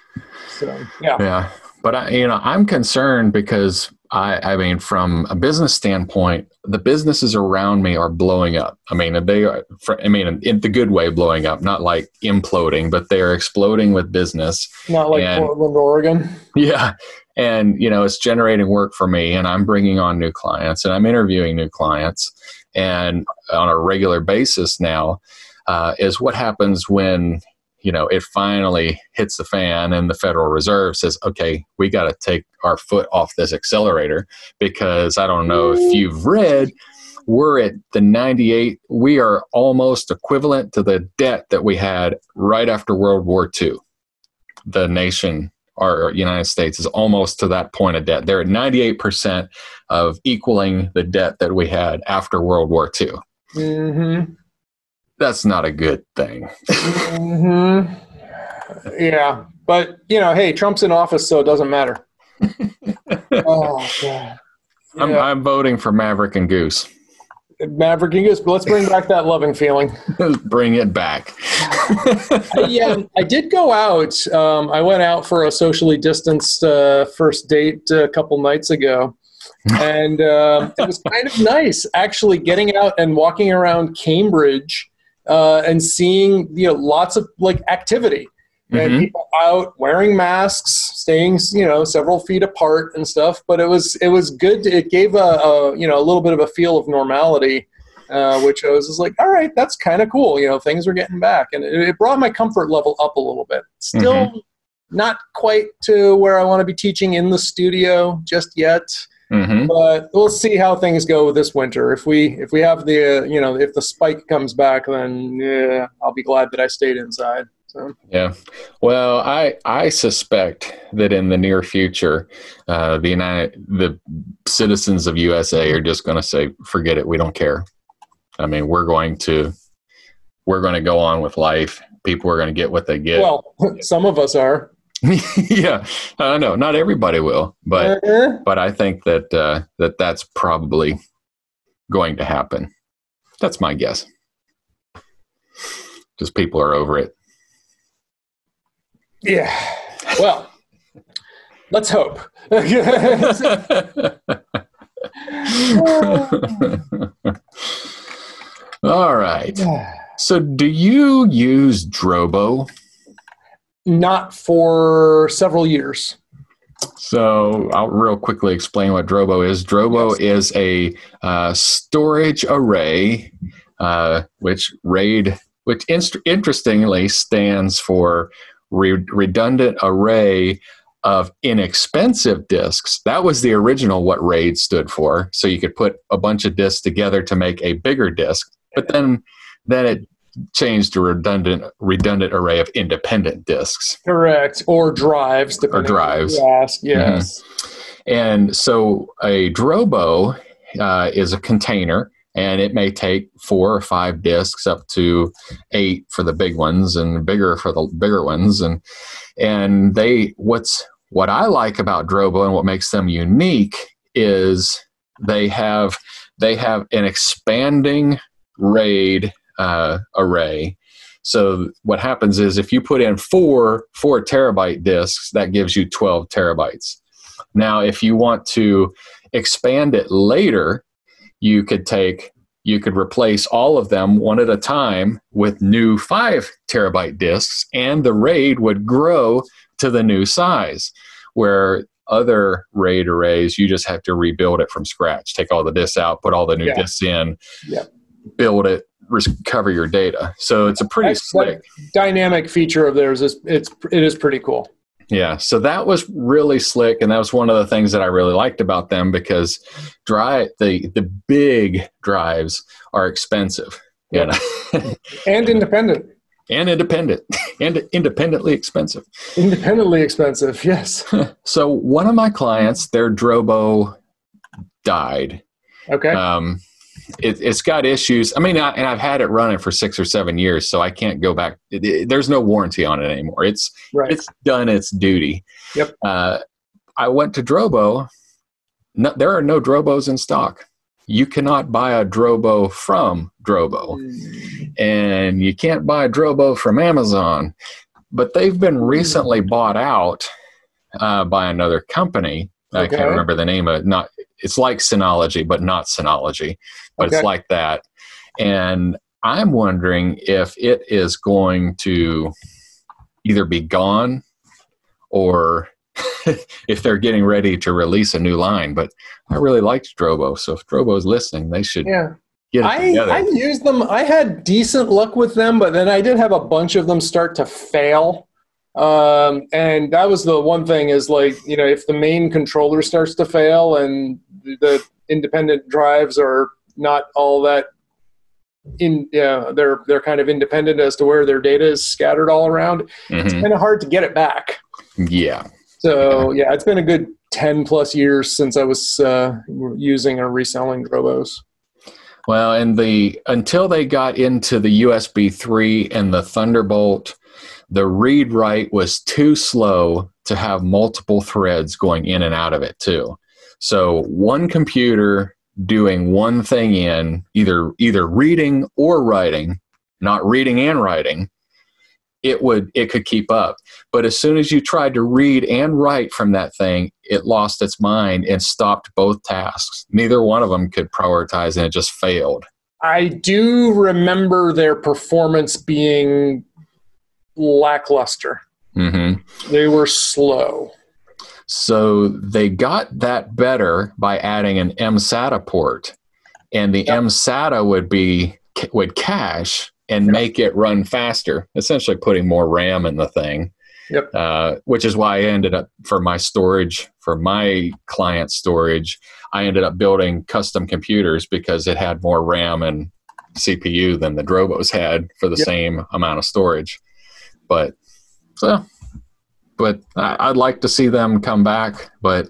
So yeah. Yeah, but I, you know, I'm concerned because I, I mean, from a business standpoint, the businesses around me are blowing up. I mean, they are, I mean, in the good way, blowing up, not like imploding, but they are exploding with business. Not like and, Portland, Oregon. Yeah. And, you know, it's generating work for me, and I'm bringing on new clients and I'm interviewing new clients. And on a regular basis now, uh, is what happens when you know it finally hits the fan and the federal reserve says okay we got to take our foot off this accelerator because i don't know if you've read we're at the 98 we are almost equivalent to the debt that we had right after world war ii the nation our united states is almost to that point of debt. They're at 98% of equaling the debt that we had after world war ii mm-hmm that's not a good thing. mm-hmm. Yeah, but you know, hey, Trump's in office, so it doesn't matter. [LAUGHS] oh, God. I'm, yeah. I'm voting for Maverick and Goose. Maverick and Goose, but let's bring back that loving feeling. [LAUGHS] bring it back. [LAUGHS] Yeah, I did go out. Um, I went out for a socially distanced uh, first date a couple nights ago. and uh, it was kind of nice actually getting out and walking around Cambridge uh, and seeing you know lots of like activity and mm-hmm. people out wearing masks, staying you know several feet apart and stuff. But it was it was good. To, it gave a, a, you know a little bit of a feel of normality, uh, which I was just like, all right, that's kind of cool. You know, things are getting back, and it, it, brought my comfort level up a little bit. Still. Mm-hmm. Not quite to where I want to be teaching in the studio just yet. Mm-hmm. But we'll see how things go this winter. If we if we have the uh, you know if the spike comes back, then yeah, I'll be glad that I stayed inside. So. Yeah, well, I I suspect that in the near future, uh, the United the citizens of USA are just going to say, "Forget it, we don't care." I mean, we're going to we're going to go on with life. People are going to get what they get. Well, [LAUGHS] some of us are. [LAUGHS] yeah, I know. Not everybody will, but uh-huh. but I think that uh, that that's probably going to happen. That's my guess. Just people are over it. Yeah. Well, let's hope. [LAUGHS] All right. So, do you use Drobo? Not for several years. So I'll real quickly explain what Drobo is. Drobo is a uh, storage array, uh, which RAID, which inst- interestingly stands for re- redundant array of inexpensive disks. That was the original what RAID stood for. So you could put a bunch of disks together to make a bigger disk. But then then it changed to redundant redundant array of independent disks. Correct. Or drives. Or drives. ask. Yes. And so a Drobo uh, is a container, and it may take four or five disks up to eight for the big ones, and bigger for the bigger ones. And and they what's what I like about Drobo and what makes them unique is they have they have an expanding RAID uh, array. So what happens is if you put in four four terabyte disks, that gives you twelve terabytes. Now, if you want to expand it later, you could take you could replace all of them one at a time with new five terabyte disks, and the RAID would grow to the new size. Where other RAID arrays, you just have to rebuild it from scratch. Take all the disks out, put all the new Yeah. disks in, Yeah. build it, recover your data. So it's a pretty That's- slick. Dynamic feature of theirs is it's it is pretty cool. Yeah, so that was really slick, and that was one of the things that I really liked about them because drive the the big drives are expensive, you know, [LAUGHS] And independent. and independent, [LAUGHS] and independently expensive. Independently expensive. Yes. [LAUGHS] So one of my clients, their Drobo died. Okay. Um, it, it's got issues. I mean, I, and I've had it running for six or seven years, so I can't go back. It, it- there's no warranty on it anymore. It's right. it's done its duty. Yep. Uh, I went to Drobo. No, there are no Drobos in stock. You cannot buy a Drobo from Drobo, and you can't buy a Drobo from Amazon. But they've been recently bought out uh, by another company. I can't remember the name of it. Not it's like Synology, but not Synology, but Okay. it's like that. And I'm wondering if it is going to either be gone or [LAUGHS] if they're getting ready to release a new line. But I really liked Drobo, so if Drobo's listening, they should Yeah. get it I. I used them. I had decent luck with them, but then I did have a bunch of them start to fail. Um, and that was the one thing is like, you know, if the main controller starts to fail and the independent drives are not all that in, yeah, they're, they're kind of independent as to where their data is scattered all around. It's Mhm. kind of hard to get it back. Yeah. So yeah, it's been a good 10 plus years since I was, uh, using or reselling Drobos. Well, and the until they got into the USB 3 and the Thunderbolt, the read write was too slow to have multiple threads going in and out of it too. So one computer doing one thing in either either reading or writing, not reading and writing, it would it could keep up. But as soon as you tried to read and write from that thing, it lost its mind and stopped both tasks. Neither one of them could prioritize and it just failed. I do remember their performance being lackluster. hmm They were slow. So they got that better by adding an MSATA port, and the Yep. MSATA would be would cache and make it run faster, essentially putting more RAM in the thing. Yep. Uh, which is why I ended up for my storage for my client storage, I ended up building custom computers because it had more RAM and CPU than the Drobos had for the Yep. same amount of storage. But so but I'd like to see them come back. But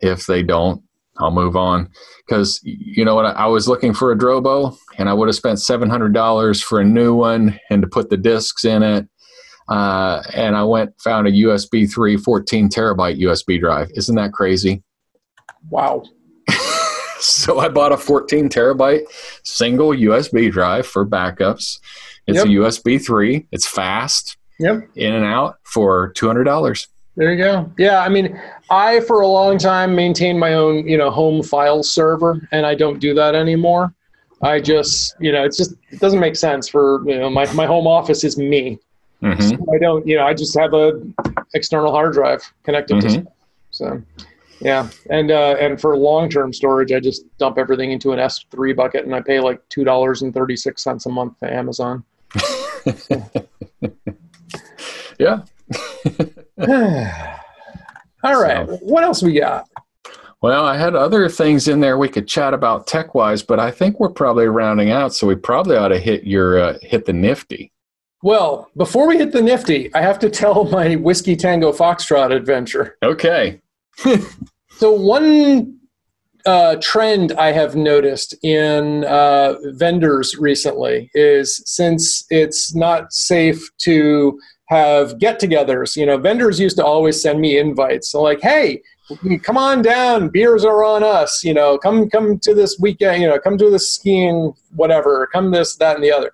if they don't, I'll move on. Because you know what? I was looking for a Drobo, and I would have spent seven hundred dollars for a new one and to put the discs in it. Uh, and I went found a USB 3 14 terabyte USB drive. Isn't that crazy? Wow. [LAUGHS] so I bought a 14 terabyte single USB drive for backups. It's a USB 3. It's fast Yep. in and out for $200. There you go. Yeah, I mean, I for a long time maintained my own, you know, home file server, and I don't do that anymore. I just, you know, it's just it doesn't make sense for you know my my home office is me. hmm So I don't, you know, I just have a external hard drive connected to. Mhm. stuff. So, yeah, and uh, and for long term storage, I just dump everything into an S three bucket, and I pay like two dollars and thirty six cents a month to Amazon. [LAUGHS] Yeah. [LAUGHS] [LAUGHS] All right, what else we got? Well, I had other things in there we could chat about tech wise, but I think we're probably rounding out, so we probably ought to hit your uh, hit the nifty. Well, before we hit the nifty, I have to [LAUGHS] tell my whiskey tango foxtrot adventure. Okay. So one uh, trend I have noticed in uh, vendors recently is since it's not safe to have get-togethers. You know, vendors used to always send me invites. So like, hey, come on down, beers are on us. You know, come come to this weekend. You know, come to this skiing, whatever. Come this, that, and the other.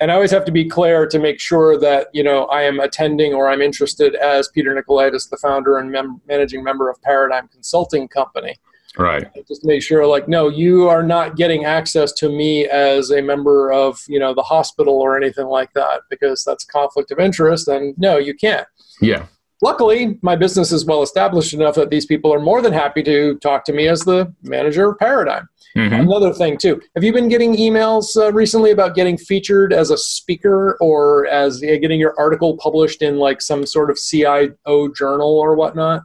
And I always have to be clear to make sure that you know I am attending or I'm interested as Peter Nicolaitis, the founder and mem- managing member of Paradigm Consulting Company. Right. Just make sure, like, no, you are not getting access to me as a member of, you know, the hospital or anything like that, because that's conflict of interest. And no, you can't. Yeah. Luckily, my business is well established enough that these people are more than happy to talk to me as the manager of Paradigm. Mhm. Another thing, too, have you been getting emails uh, recently about getting featured as a speaker or as uh, getting your article published in like some sort of CIO journal or whatnot?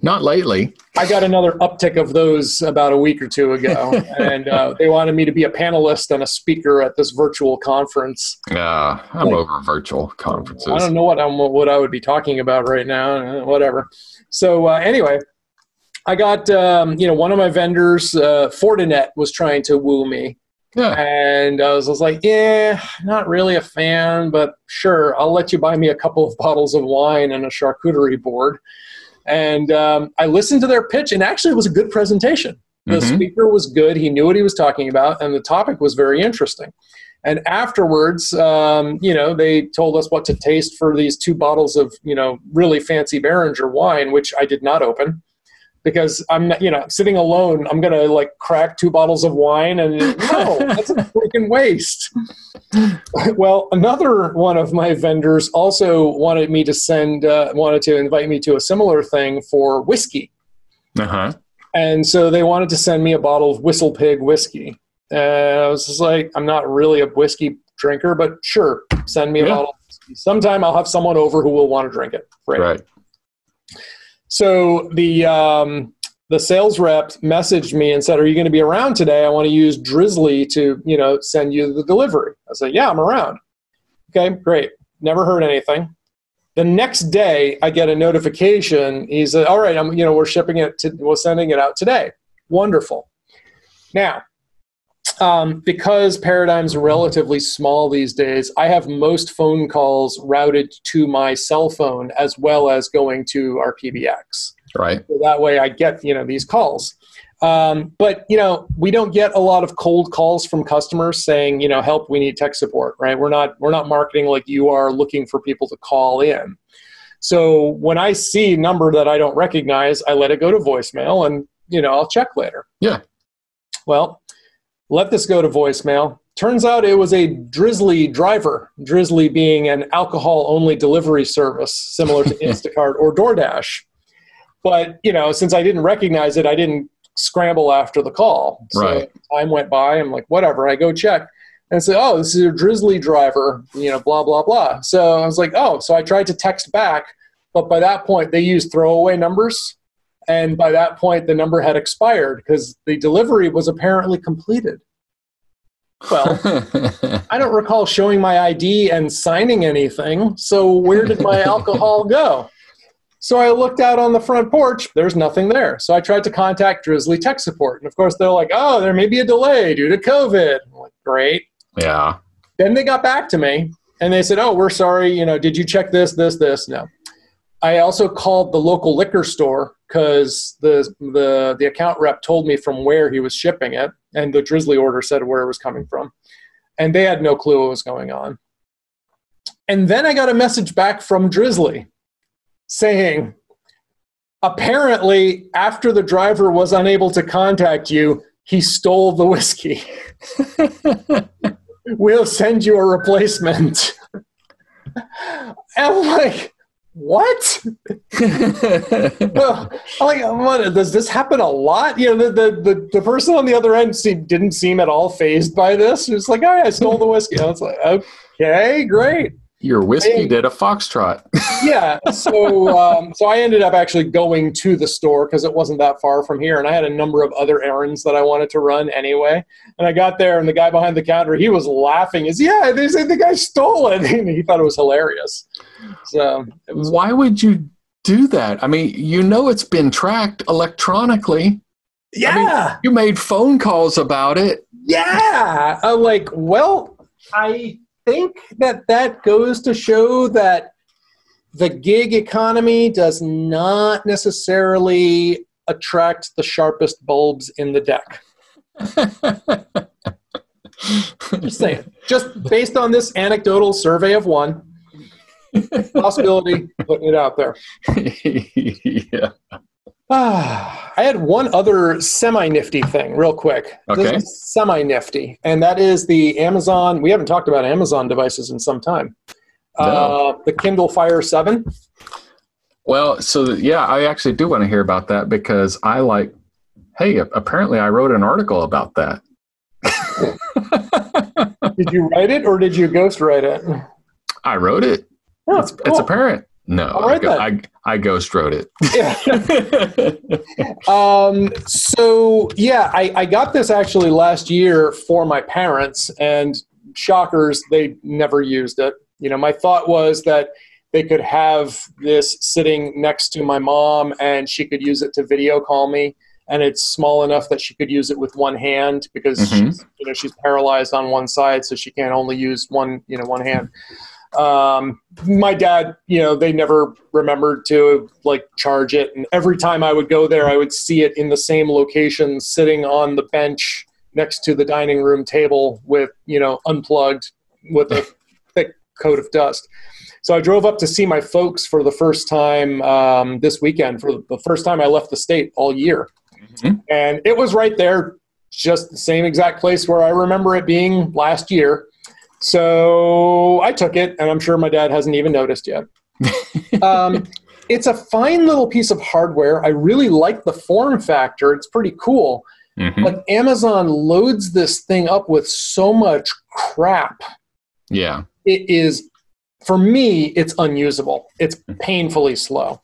Not lately. I got another uptick of those about a week or two ago, [LAUGHS] and uh, they wanted me to be a panelist and a speaker at this virtual conference. Uh, I'm Like- over virtual conferences. I don't know what I'm what I would be talking about right now. uh, Whatever. So uh, anyway, I got um, you know one of my vendors, uh, Fortinet, was trying to woo me, Yeah. and I was, I was like, yeah, not really a fan, but sure, I'll let you buy me a couple of bottles of wine and a charcuterie board. And um, I listened to their pitch, and actually, it was a good presentation. The Mhm. speaker was good; he knew what he was talking about, and the topic was very interesting. And afterwards, um, you know, they told us what to taste for these two bottles of, you know, really fancy Beringer wine, which I did not open because I'm you know, sitting alone. I'm gonna like crack two bottles of wine, and [LAUGHS] no, that's a freaking waste. well, another one of my vendors also wanted me to send, uh, wanted to invite me to a similar thing for whiskey. Uh huh. And so they wanted to send me a bottle of Whistle Pig whiskey. And I was just like, I'm not really a whiskey drinker, but sure, send me a Yeah. bottle. Sometime I'll have someone over who will want to drink it. Great. Right. So the um, the sales rep messaged me and said, "Are you going to be around today? I want to use Drizly to you know send you the delivery." I said, "Yeah, I'm around." Okay, great. Never heard anything. The next day, I get a notification. He said, "All right, I'm you know we're shipping it to we're sending it out today." Wonderful. Now, um, because Paradigm's relatively small these days, I have most phone calls routed to my cell phone as well as going to our PBX. Right. So that way I get, you know, these calls. Um, but, you know, we don't get a lot of cold calls from customers saying, you know, help, we need tech support, right? We're not, we're not marketing like you are looking for people to call in. So when I see a number that I don't recognize, I let it go to voicemail and, you know, I'll check later. Yeah. Well, let this go to voicemail. Turns out it was a Drizly driver, Drizly being an alcohol only delivery service similar to [LAUGHS] Instacart or DoorDash. But, you know, since I didn't recognize it, I didn't scramble after the call. So Right. time went by. I'm like, whatever. I go check and say, oh, this is a Drizly driver, you know, blah, blah, blah. So I was like, oh, so I tried to text back. But by that point, they used throwaway numbers. And by that point, the number had expired because the delivery was apparently completed. Well, [LAUGHS] I don't recall showing my ID and signing anything. So where did my [LAUGHS] alcohol go? So I looked out on the front porch. There's nothing there. So I tried to contact Drizly Tech Support. And of course, they're like, oh, there may be a delay due to COVID. I'm like, great. yeah. Then they got back to me and they said, oh, we're sorry. You know, did you check this, this, this? No. I also called the local liquor store because the, the, the account rep told me from where he was shipping it. And the Drizly order said where it was coming from. And they had no clue what was going on. And then I got a message back from Drizly saying, apparently, after the driver was unable to contact you, he stole the whiskey. [LAUGHS] we'll send you a replacement. [LAUGHS] and like, what? Well, [LAUGHS] like, what, does this happen a lot? You know, the, the, the, person on the other end seemed, didn't seem at all phased by this. It was like, oh, yeah, I stole the whiskey. I was like, okay, great. Your whiskey I- did a foxtrot. [LAUGHS] yeah so um, so i ended up actually going to the store because it wasn't that far from here and i had a number of other errands that i wanted to run anyway and i got there and the guy behind the counter he was laughing is yeah they said the guy stole it [LAUGHS] and he thought it was hilarious so was Why would you do that? I mean, you know it's been tracked electronically. yeah You made phone calls about it. yeah i'm like well i think that that goes to show that the gig economy does not necessarily attract the sharpest bulbs in the deck [LAUGHS] Just saying. Just based on this anecdotal survey of one, possibility, putting it out there. [LAUGHS] yeah. Ah, I had one other semi nifty thing, real quick. Okay. Semi nifty, and that is the Amazon. We haven't talked about Amazon devices in some time. Uh, the Kindle Fire 7. Well, so yeah, I actually do want to hear about that because I like. Hey, apparently I wrote an article about that. Did you write it or did you ghost write it? I wrote it. Oh, It's, it's apparent. No, All I, go- I, I ghost wrote it. Yeah. [LAUGHS] Um, so yeah, I, I got this actually last year for my parents, and shockers, they never used it. You know, my thought was that they could have this sitting next to my mom, and she could use it to video call me, and it's small enough that she could use it with one hand because Mhm. she's, you know she's paralyzed on one side, so she can only use one you know one hand um, my dad, you know, they never remembered to like charge it. And every time I would go there, I would see it in the same location, sitting on the bench next to the dining room table with, you know, unplugged with a [LAUGHS] thick coat of dust. So I drove up to see my folks for the first time um, this weekend, for the first time I left the state all year. Mhm. And it was right there, just the same exact place where I remember it being last year. So I took it, and I'm sure my dad hasn't even noticed yet. [LAUGHS] um, it's a fine little piece of hardware. I really like the form factor. It's pretty cool. Mhm. But Amazon loads this thing up with so much crap. Yeah. It is, for me, it's unusable. It's painfully slow.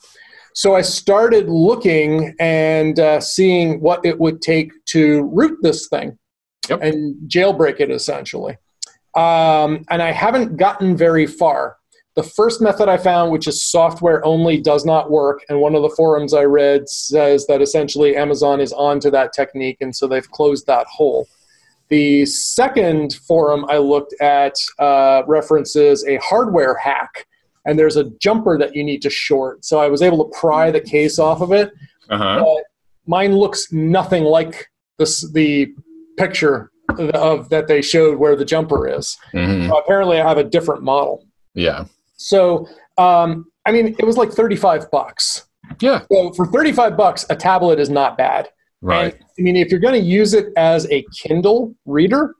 So I started looking and uh, seeing what it would take to root this thing Yep. and jailbreak it essentially. Um, and I haven't gotten very far. The first method I found, which is software only, does not work. And one of the forums I read says that essentially Amazon is onto that technique, and so they've closed that hole. The second forum I looked at uh, references a hardware hack, and there's a jumper that you need to short. So I was able to pry the case off of it. Uh-huh. Mine looks nothing like this, the picture of that they showed where the jumper is. Mhm. So apparently, I have a different model. Yeah. So, um, I mean, it was like 35 bucks. Yeah. So for 35 bucks, a tablet is not bad. Right. And, I mean, if you're going to use it as a Kindle reader,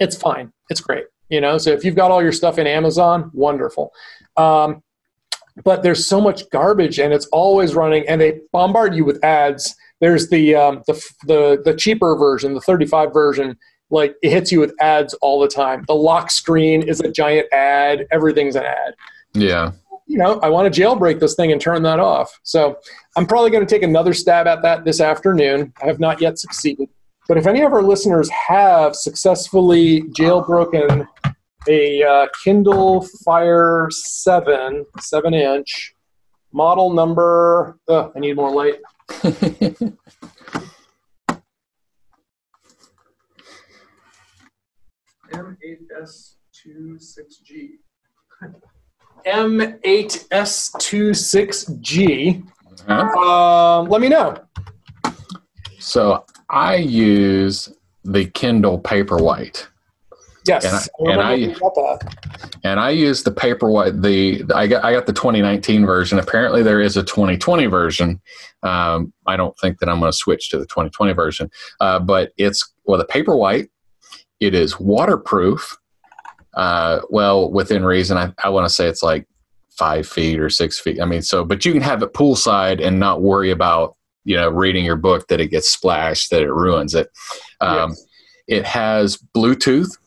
it's fine. It's great. You know, so if you've got all your stuff in Amazon, wonderful. Um, but there's so much garbage, and it's always running, and they bombard you with ads. There's the um, the the the cheaper version, the 35 version. Like it hits you with ads all the time. The lock screen is a giant ad. Everything's an ad Yeah. you know, I want to jailbreak this thing and turn that off. So I'm probably going to take another stab at that this afternoon. I have not yet succeeded. But if any of our listeners have successfully jailbroken a uh, Kindle Fire 7, 7 inch, model number, oh, I need more light. M8S26G. M8S26G. Huh? Um, let me know. So I use the Kindle Paperwhite, Yes, And I- and I- we got that. and I use the Paperwhite. The I got I got the 2019 version. Apparently, there is a 2020 version. Um, I don't think that I'm going to switch to the 2020 version, uh, but it's well the Paperwhite. It is waterproof. Uh, well, within reason, I, I want to say it's like five feet or six feet. I mean, so but you can have it poolside and not worry about you know reading your book that it gets splashed that it ruins it. Um, Yes. It has Bluetooth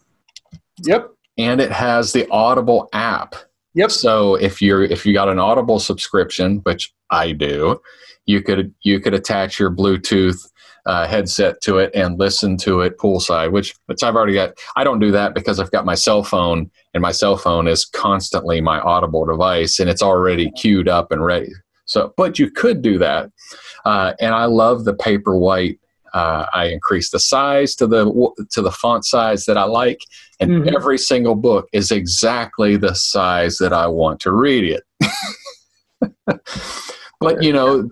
Yep. and it has the Audible app. Yep. So if you're if you got an Audible subscription, which I do, you could you could attach your Bluetooth uh, headset to it and listen to it poolside, which which I've already got. I don't do that because I've got my cell phone, and my cell phone is constantly my Audible device, and it's already queued up and ready. So, but you could do that, uh, and I love the Paperwhite. Uh, I increase the size to the to the font size that I like, and Mhm. every single book is exactly the size that I want to read it. [LAUGHS] but you know,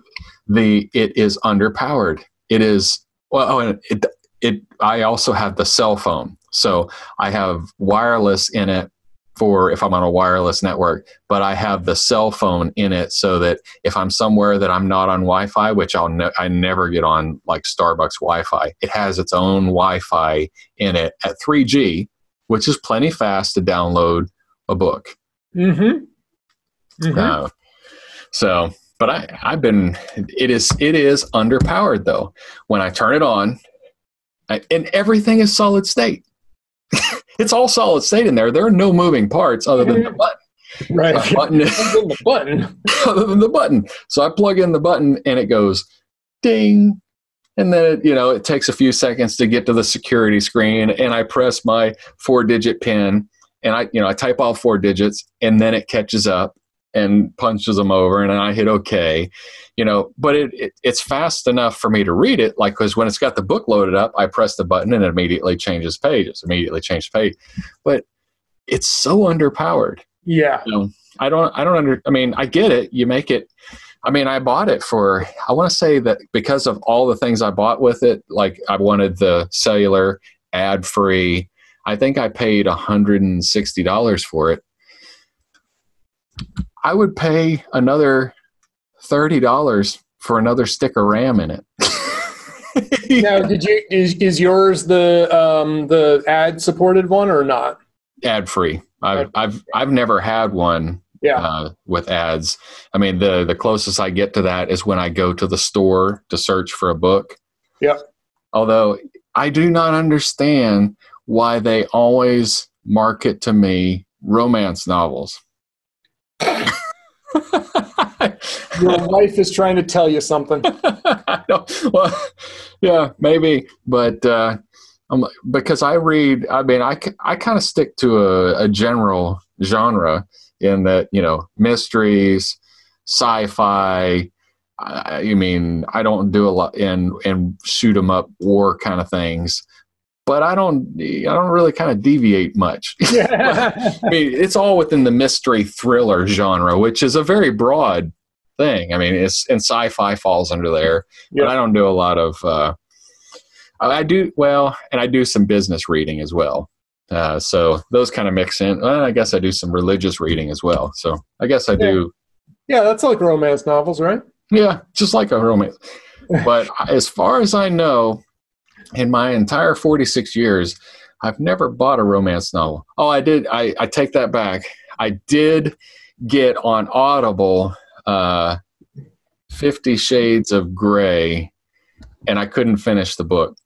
the it is underpowered. It is well, oh, and it it. I also have the cell phone, so I have wireless in it for if I'm on a wireless network. But I have the cell phone in it so that if I'm somewhere that I'm not on Wi-Fi, which I'll ne- I never get on like Starbucks Wi-Fi, it has its own Wi-Fi in it at 3G, which is plenty fast to download a book. Mm-hmm. Mhm. Uh, so, but I, I've been. It is. It is underpowered though. When I turn it on, I, and everything is solid state. [LAUGHS] it's all solid state in there. There are no moving parts other than the button. right. The button [LAUGHS] the button. [LAUGHS] other than the button. So I plug in the button and it goes ding. And then it, you know it takes a few seconds to get to the security screen, and I press my four-digit pin, and I you know I type all four digits, and then it catches up and punches them over, and I hit OK, you know. But it, it it's fast enough for me to read it, like because when it's got the book loaded up, I press the button and it immediately changes pages, immediately changes page. But it's so underpowered. Yeah. You know, I don't, I don't under, I mean, I get it. You make it, I mean, I bought it for, I want to say that because of all the things I bought with it, like I wanted the cellular ad free. I think I paid $160 for it. I would pay another $30 for another stick of RAM in it. [LAUGHS] Now, did you is, is yours the um the ad supported one or not? ad free. I've, I've, I've never had one Yeah. uh, with ads. I mean, the the closest I get to that is when I go to the store to search for a book. Yep. Although I do not understand why they always market to me romance novels. [LAUGHS] Your wife is trying to tell you something. [LAUGHS] Well, yeah, maybe, but uh, um, because I read, I mean, I, I kind of stick to a, a general genre in that you know mysteries, sci-fi. I, I mean, I don't do a lot in in shoot 'em up war kind of things, but I don't I don't really kind of deviate much. [LAUGHS] I mean, it's all within the mystery thriller genre, which is a very broad thing. I mean, it's and sci-fi falls under there, Yeah. but I don't do a lot of. Uh, I do well, and I do some business reading as well. Uh, so those kind of mix in. Well, I guess I do some religious reading as well. So I guess I do. yeah, that's like romance novels, right? Yeah, just like a romance. [LAUGHS] But as far as I know, in my entire 46 years, I've never bought a romance novel. Oh, I did. I, I take that back. I did get on Audible uh, Fifty Shades of Grey, and I couldn't finish the book.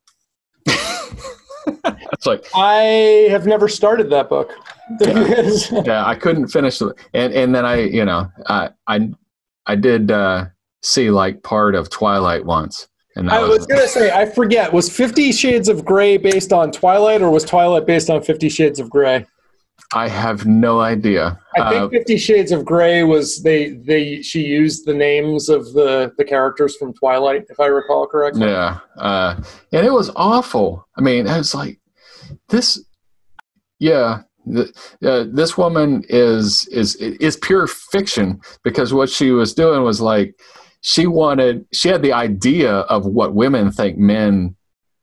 It's like, I have never started that book. [LAUGHS] yeah, I couldn't finish the, and and then I, you know, I I I did uh, see like part of Twilight once, and I was gonna say I forget. Was Fifty Shades of Grey based on Twilight, or was Twilight based on Fifty Shades of Grey? I have no idea. I think Uh, Fifty Shades of Grey was they they she used the names of the the characters from Twilight, if I recall correctly. yeah, uh, and it was awful. I mean, I was like, this, yeah. The, uh, this woman is is is pure fiction because what she was doing was like she wanted she had the idea of what women think men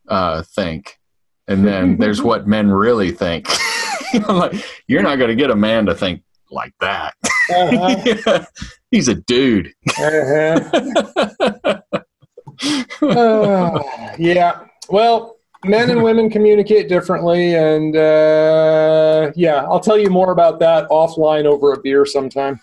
uh, think, and then [LAUGHS] there's what men really think. [LAUGHS] [LAUGHS] I'm like, you're not going to get a man to think like that. Uh-huh, [LAUGHS] He's a dude. uh-huh. [LAUGHS] Uh, yeah. Well, men and women communicate differently, and uh, yeah, I'll tell you more about that offline over a beer sometime.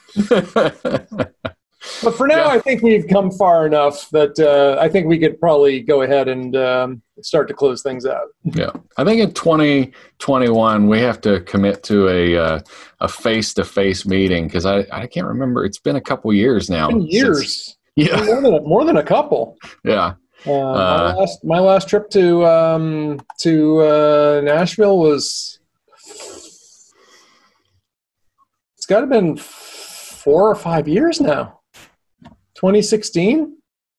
But for now, Yeah. I think we've come far enough that uh, I think we could probably go ahead and um, start to close things out. Yeah, I think in 2021 we have to commit to a uh, a face to face meeting because I I can't remember. It's been a couple years now. It's been since- years, yeah, more than a, more than a couple. yeah. Uh, my Uh, last my last trip to um, to uh, Nashville was it's got to have been four or five years now. 2016.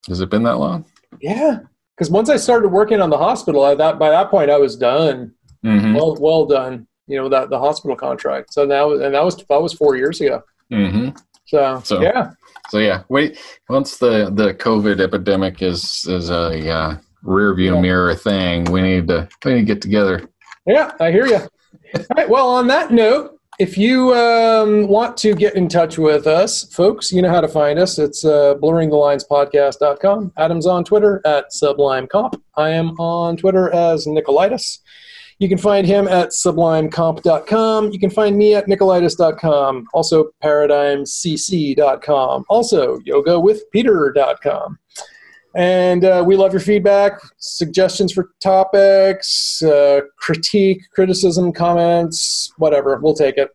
Has it been that long? Yeah, because once I started working on the hospital, at that by that point I was done. Mm-hmm. Well, well done. You know that the hospital contract. So now, and that was that was four years ago. Mm-hmm. So, So- yeah, So yeah, wait. Once the the COVID epidemic is is a uh, rear view Yeah. mirror thing, we need to we need to get together. yeah, I hear you. All right. Well, on that note, if you um, want to get in touch with us, folks, you know how to find us. It's uh, blurringthelinespodcast.com. Adam's on Twitter at SublimeComp. I am on Twitter as Nicolaitis. You can find him at sublimecomp.com. You can find me at nicolaitis.com. Also, paradigmcc.com. Also, yogawithpeter.com. And uh, we love your feedback, suggestions for topics, uh, critique, criticism, comments, whatever. We'll take it.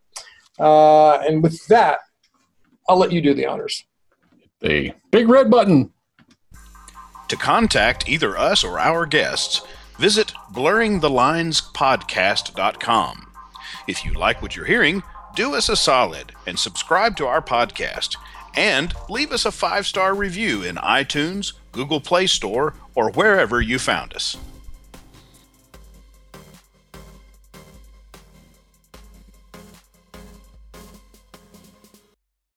Uh, and with that, I'll let you do the honors. The big red button. To contact either us or our guests, visit blurringthelinespodcast.com. If you like what you're hearing, do us a solid and subscribe to our podcast. And leave us a five star review in iTunes, Google Play Store, or wherever you found us.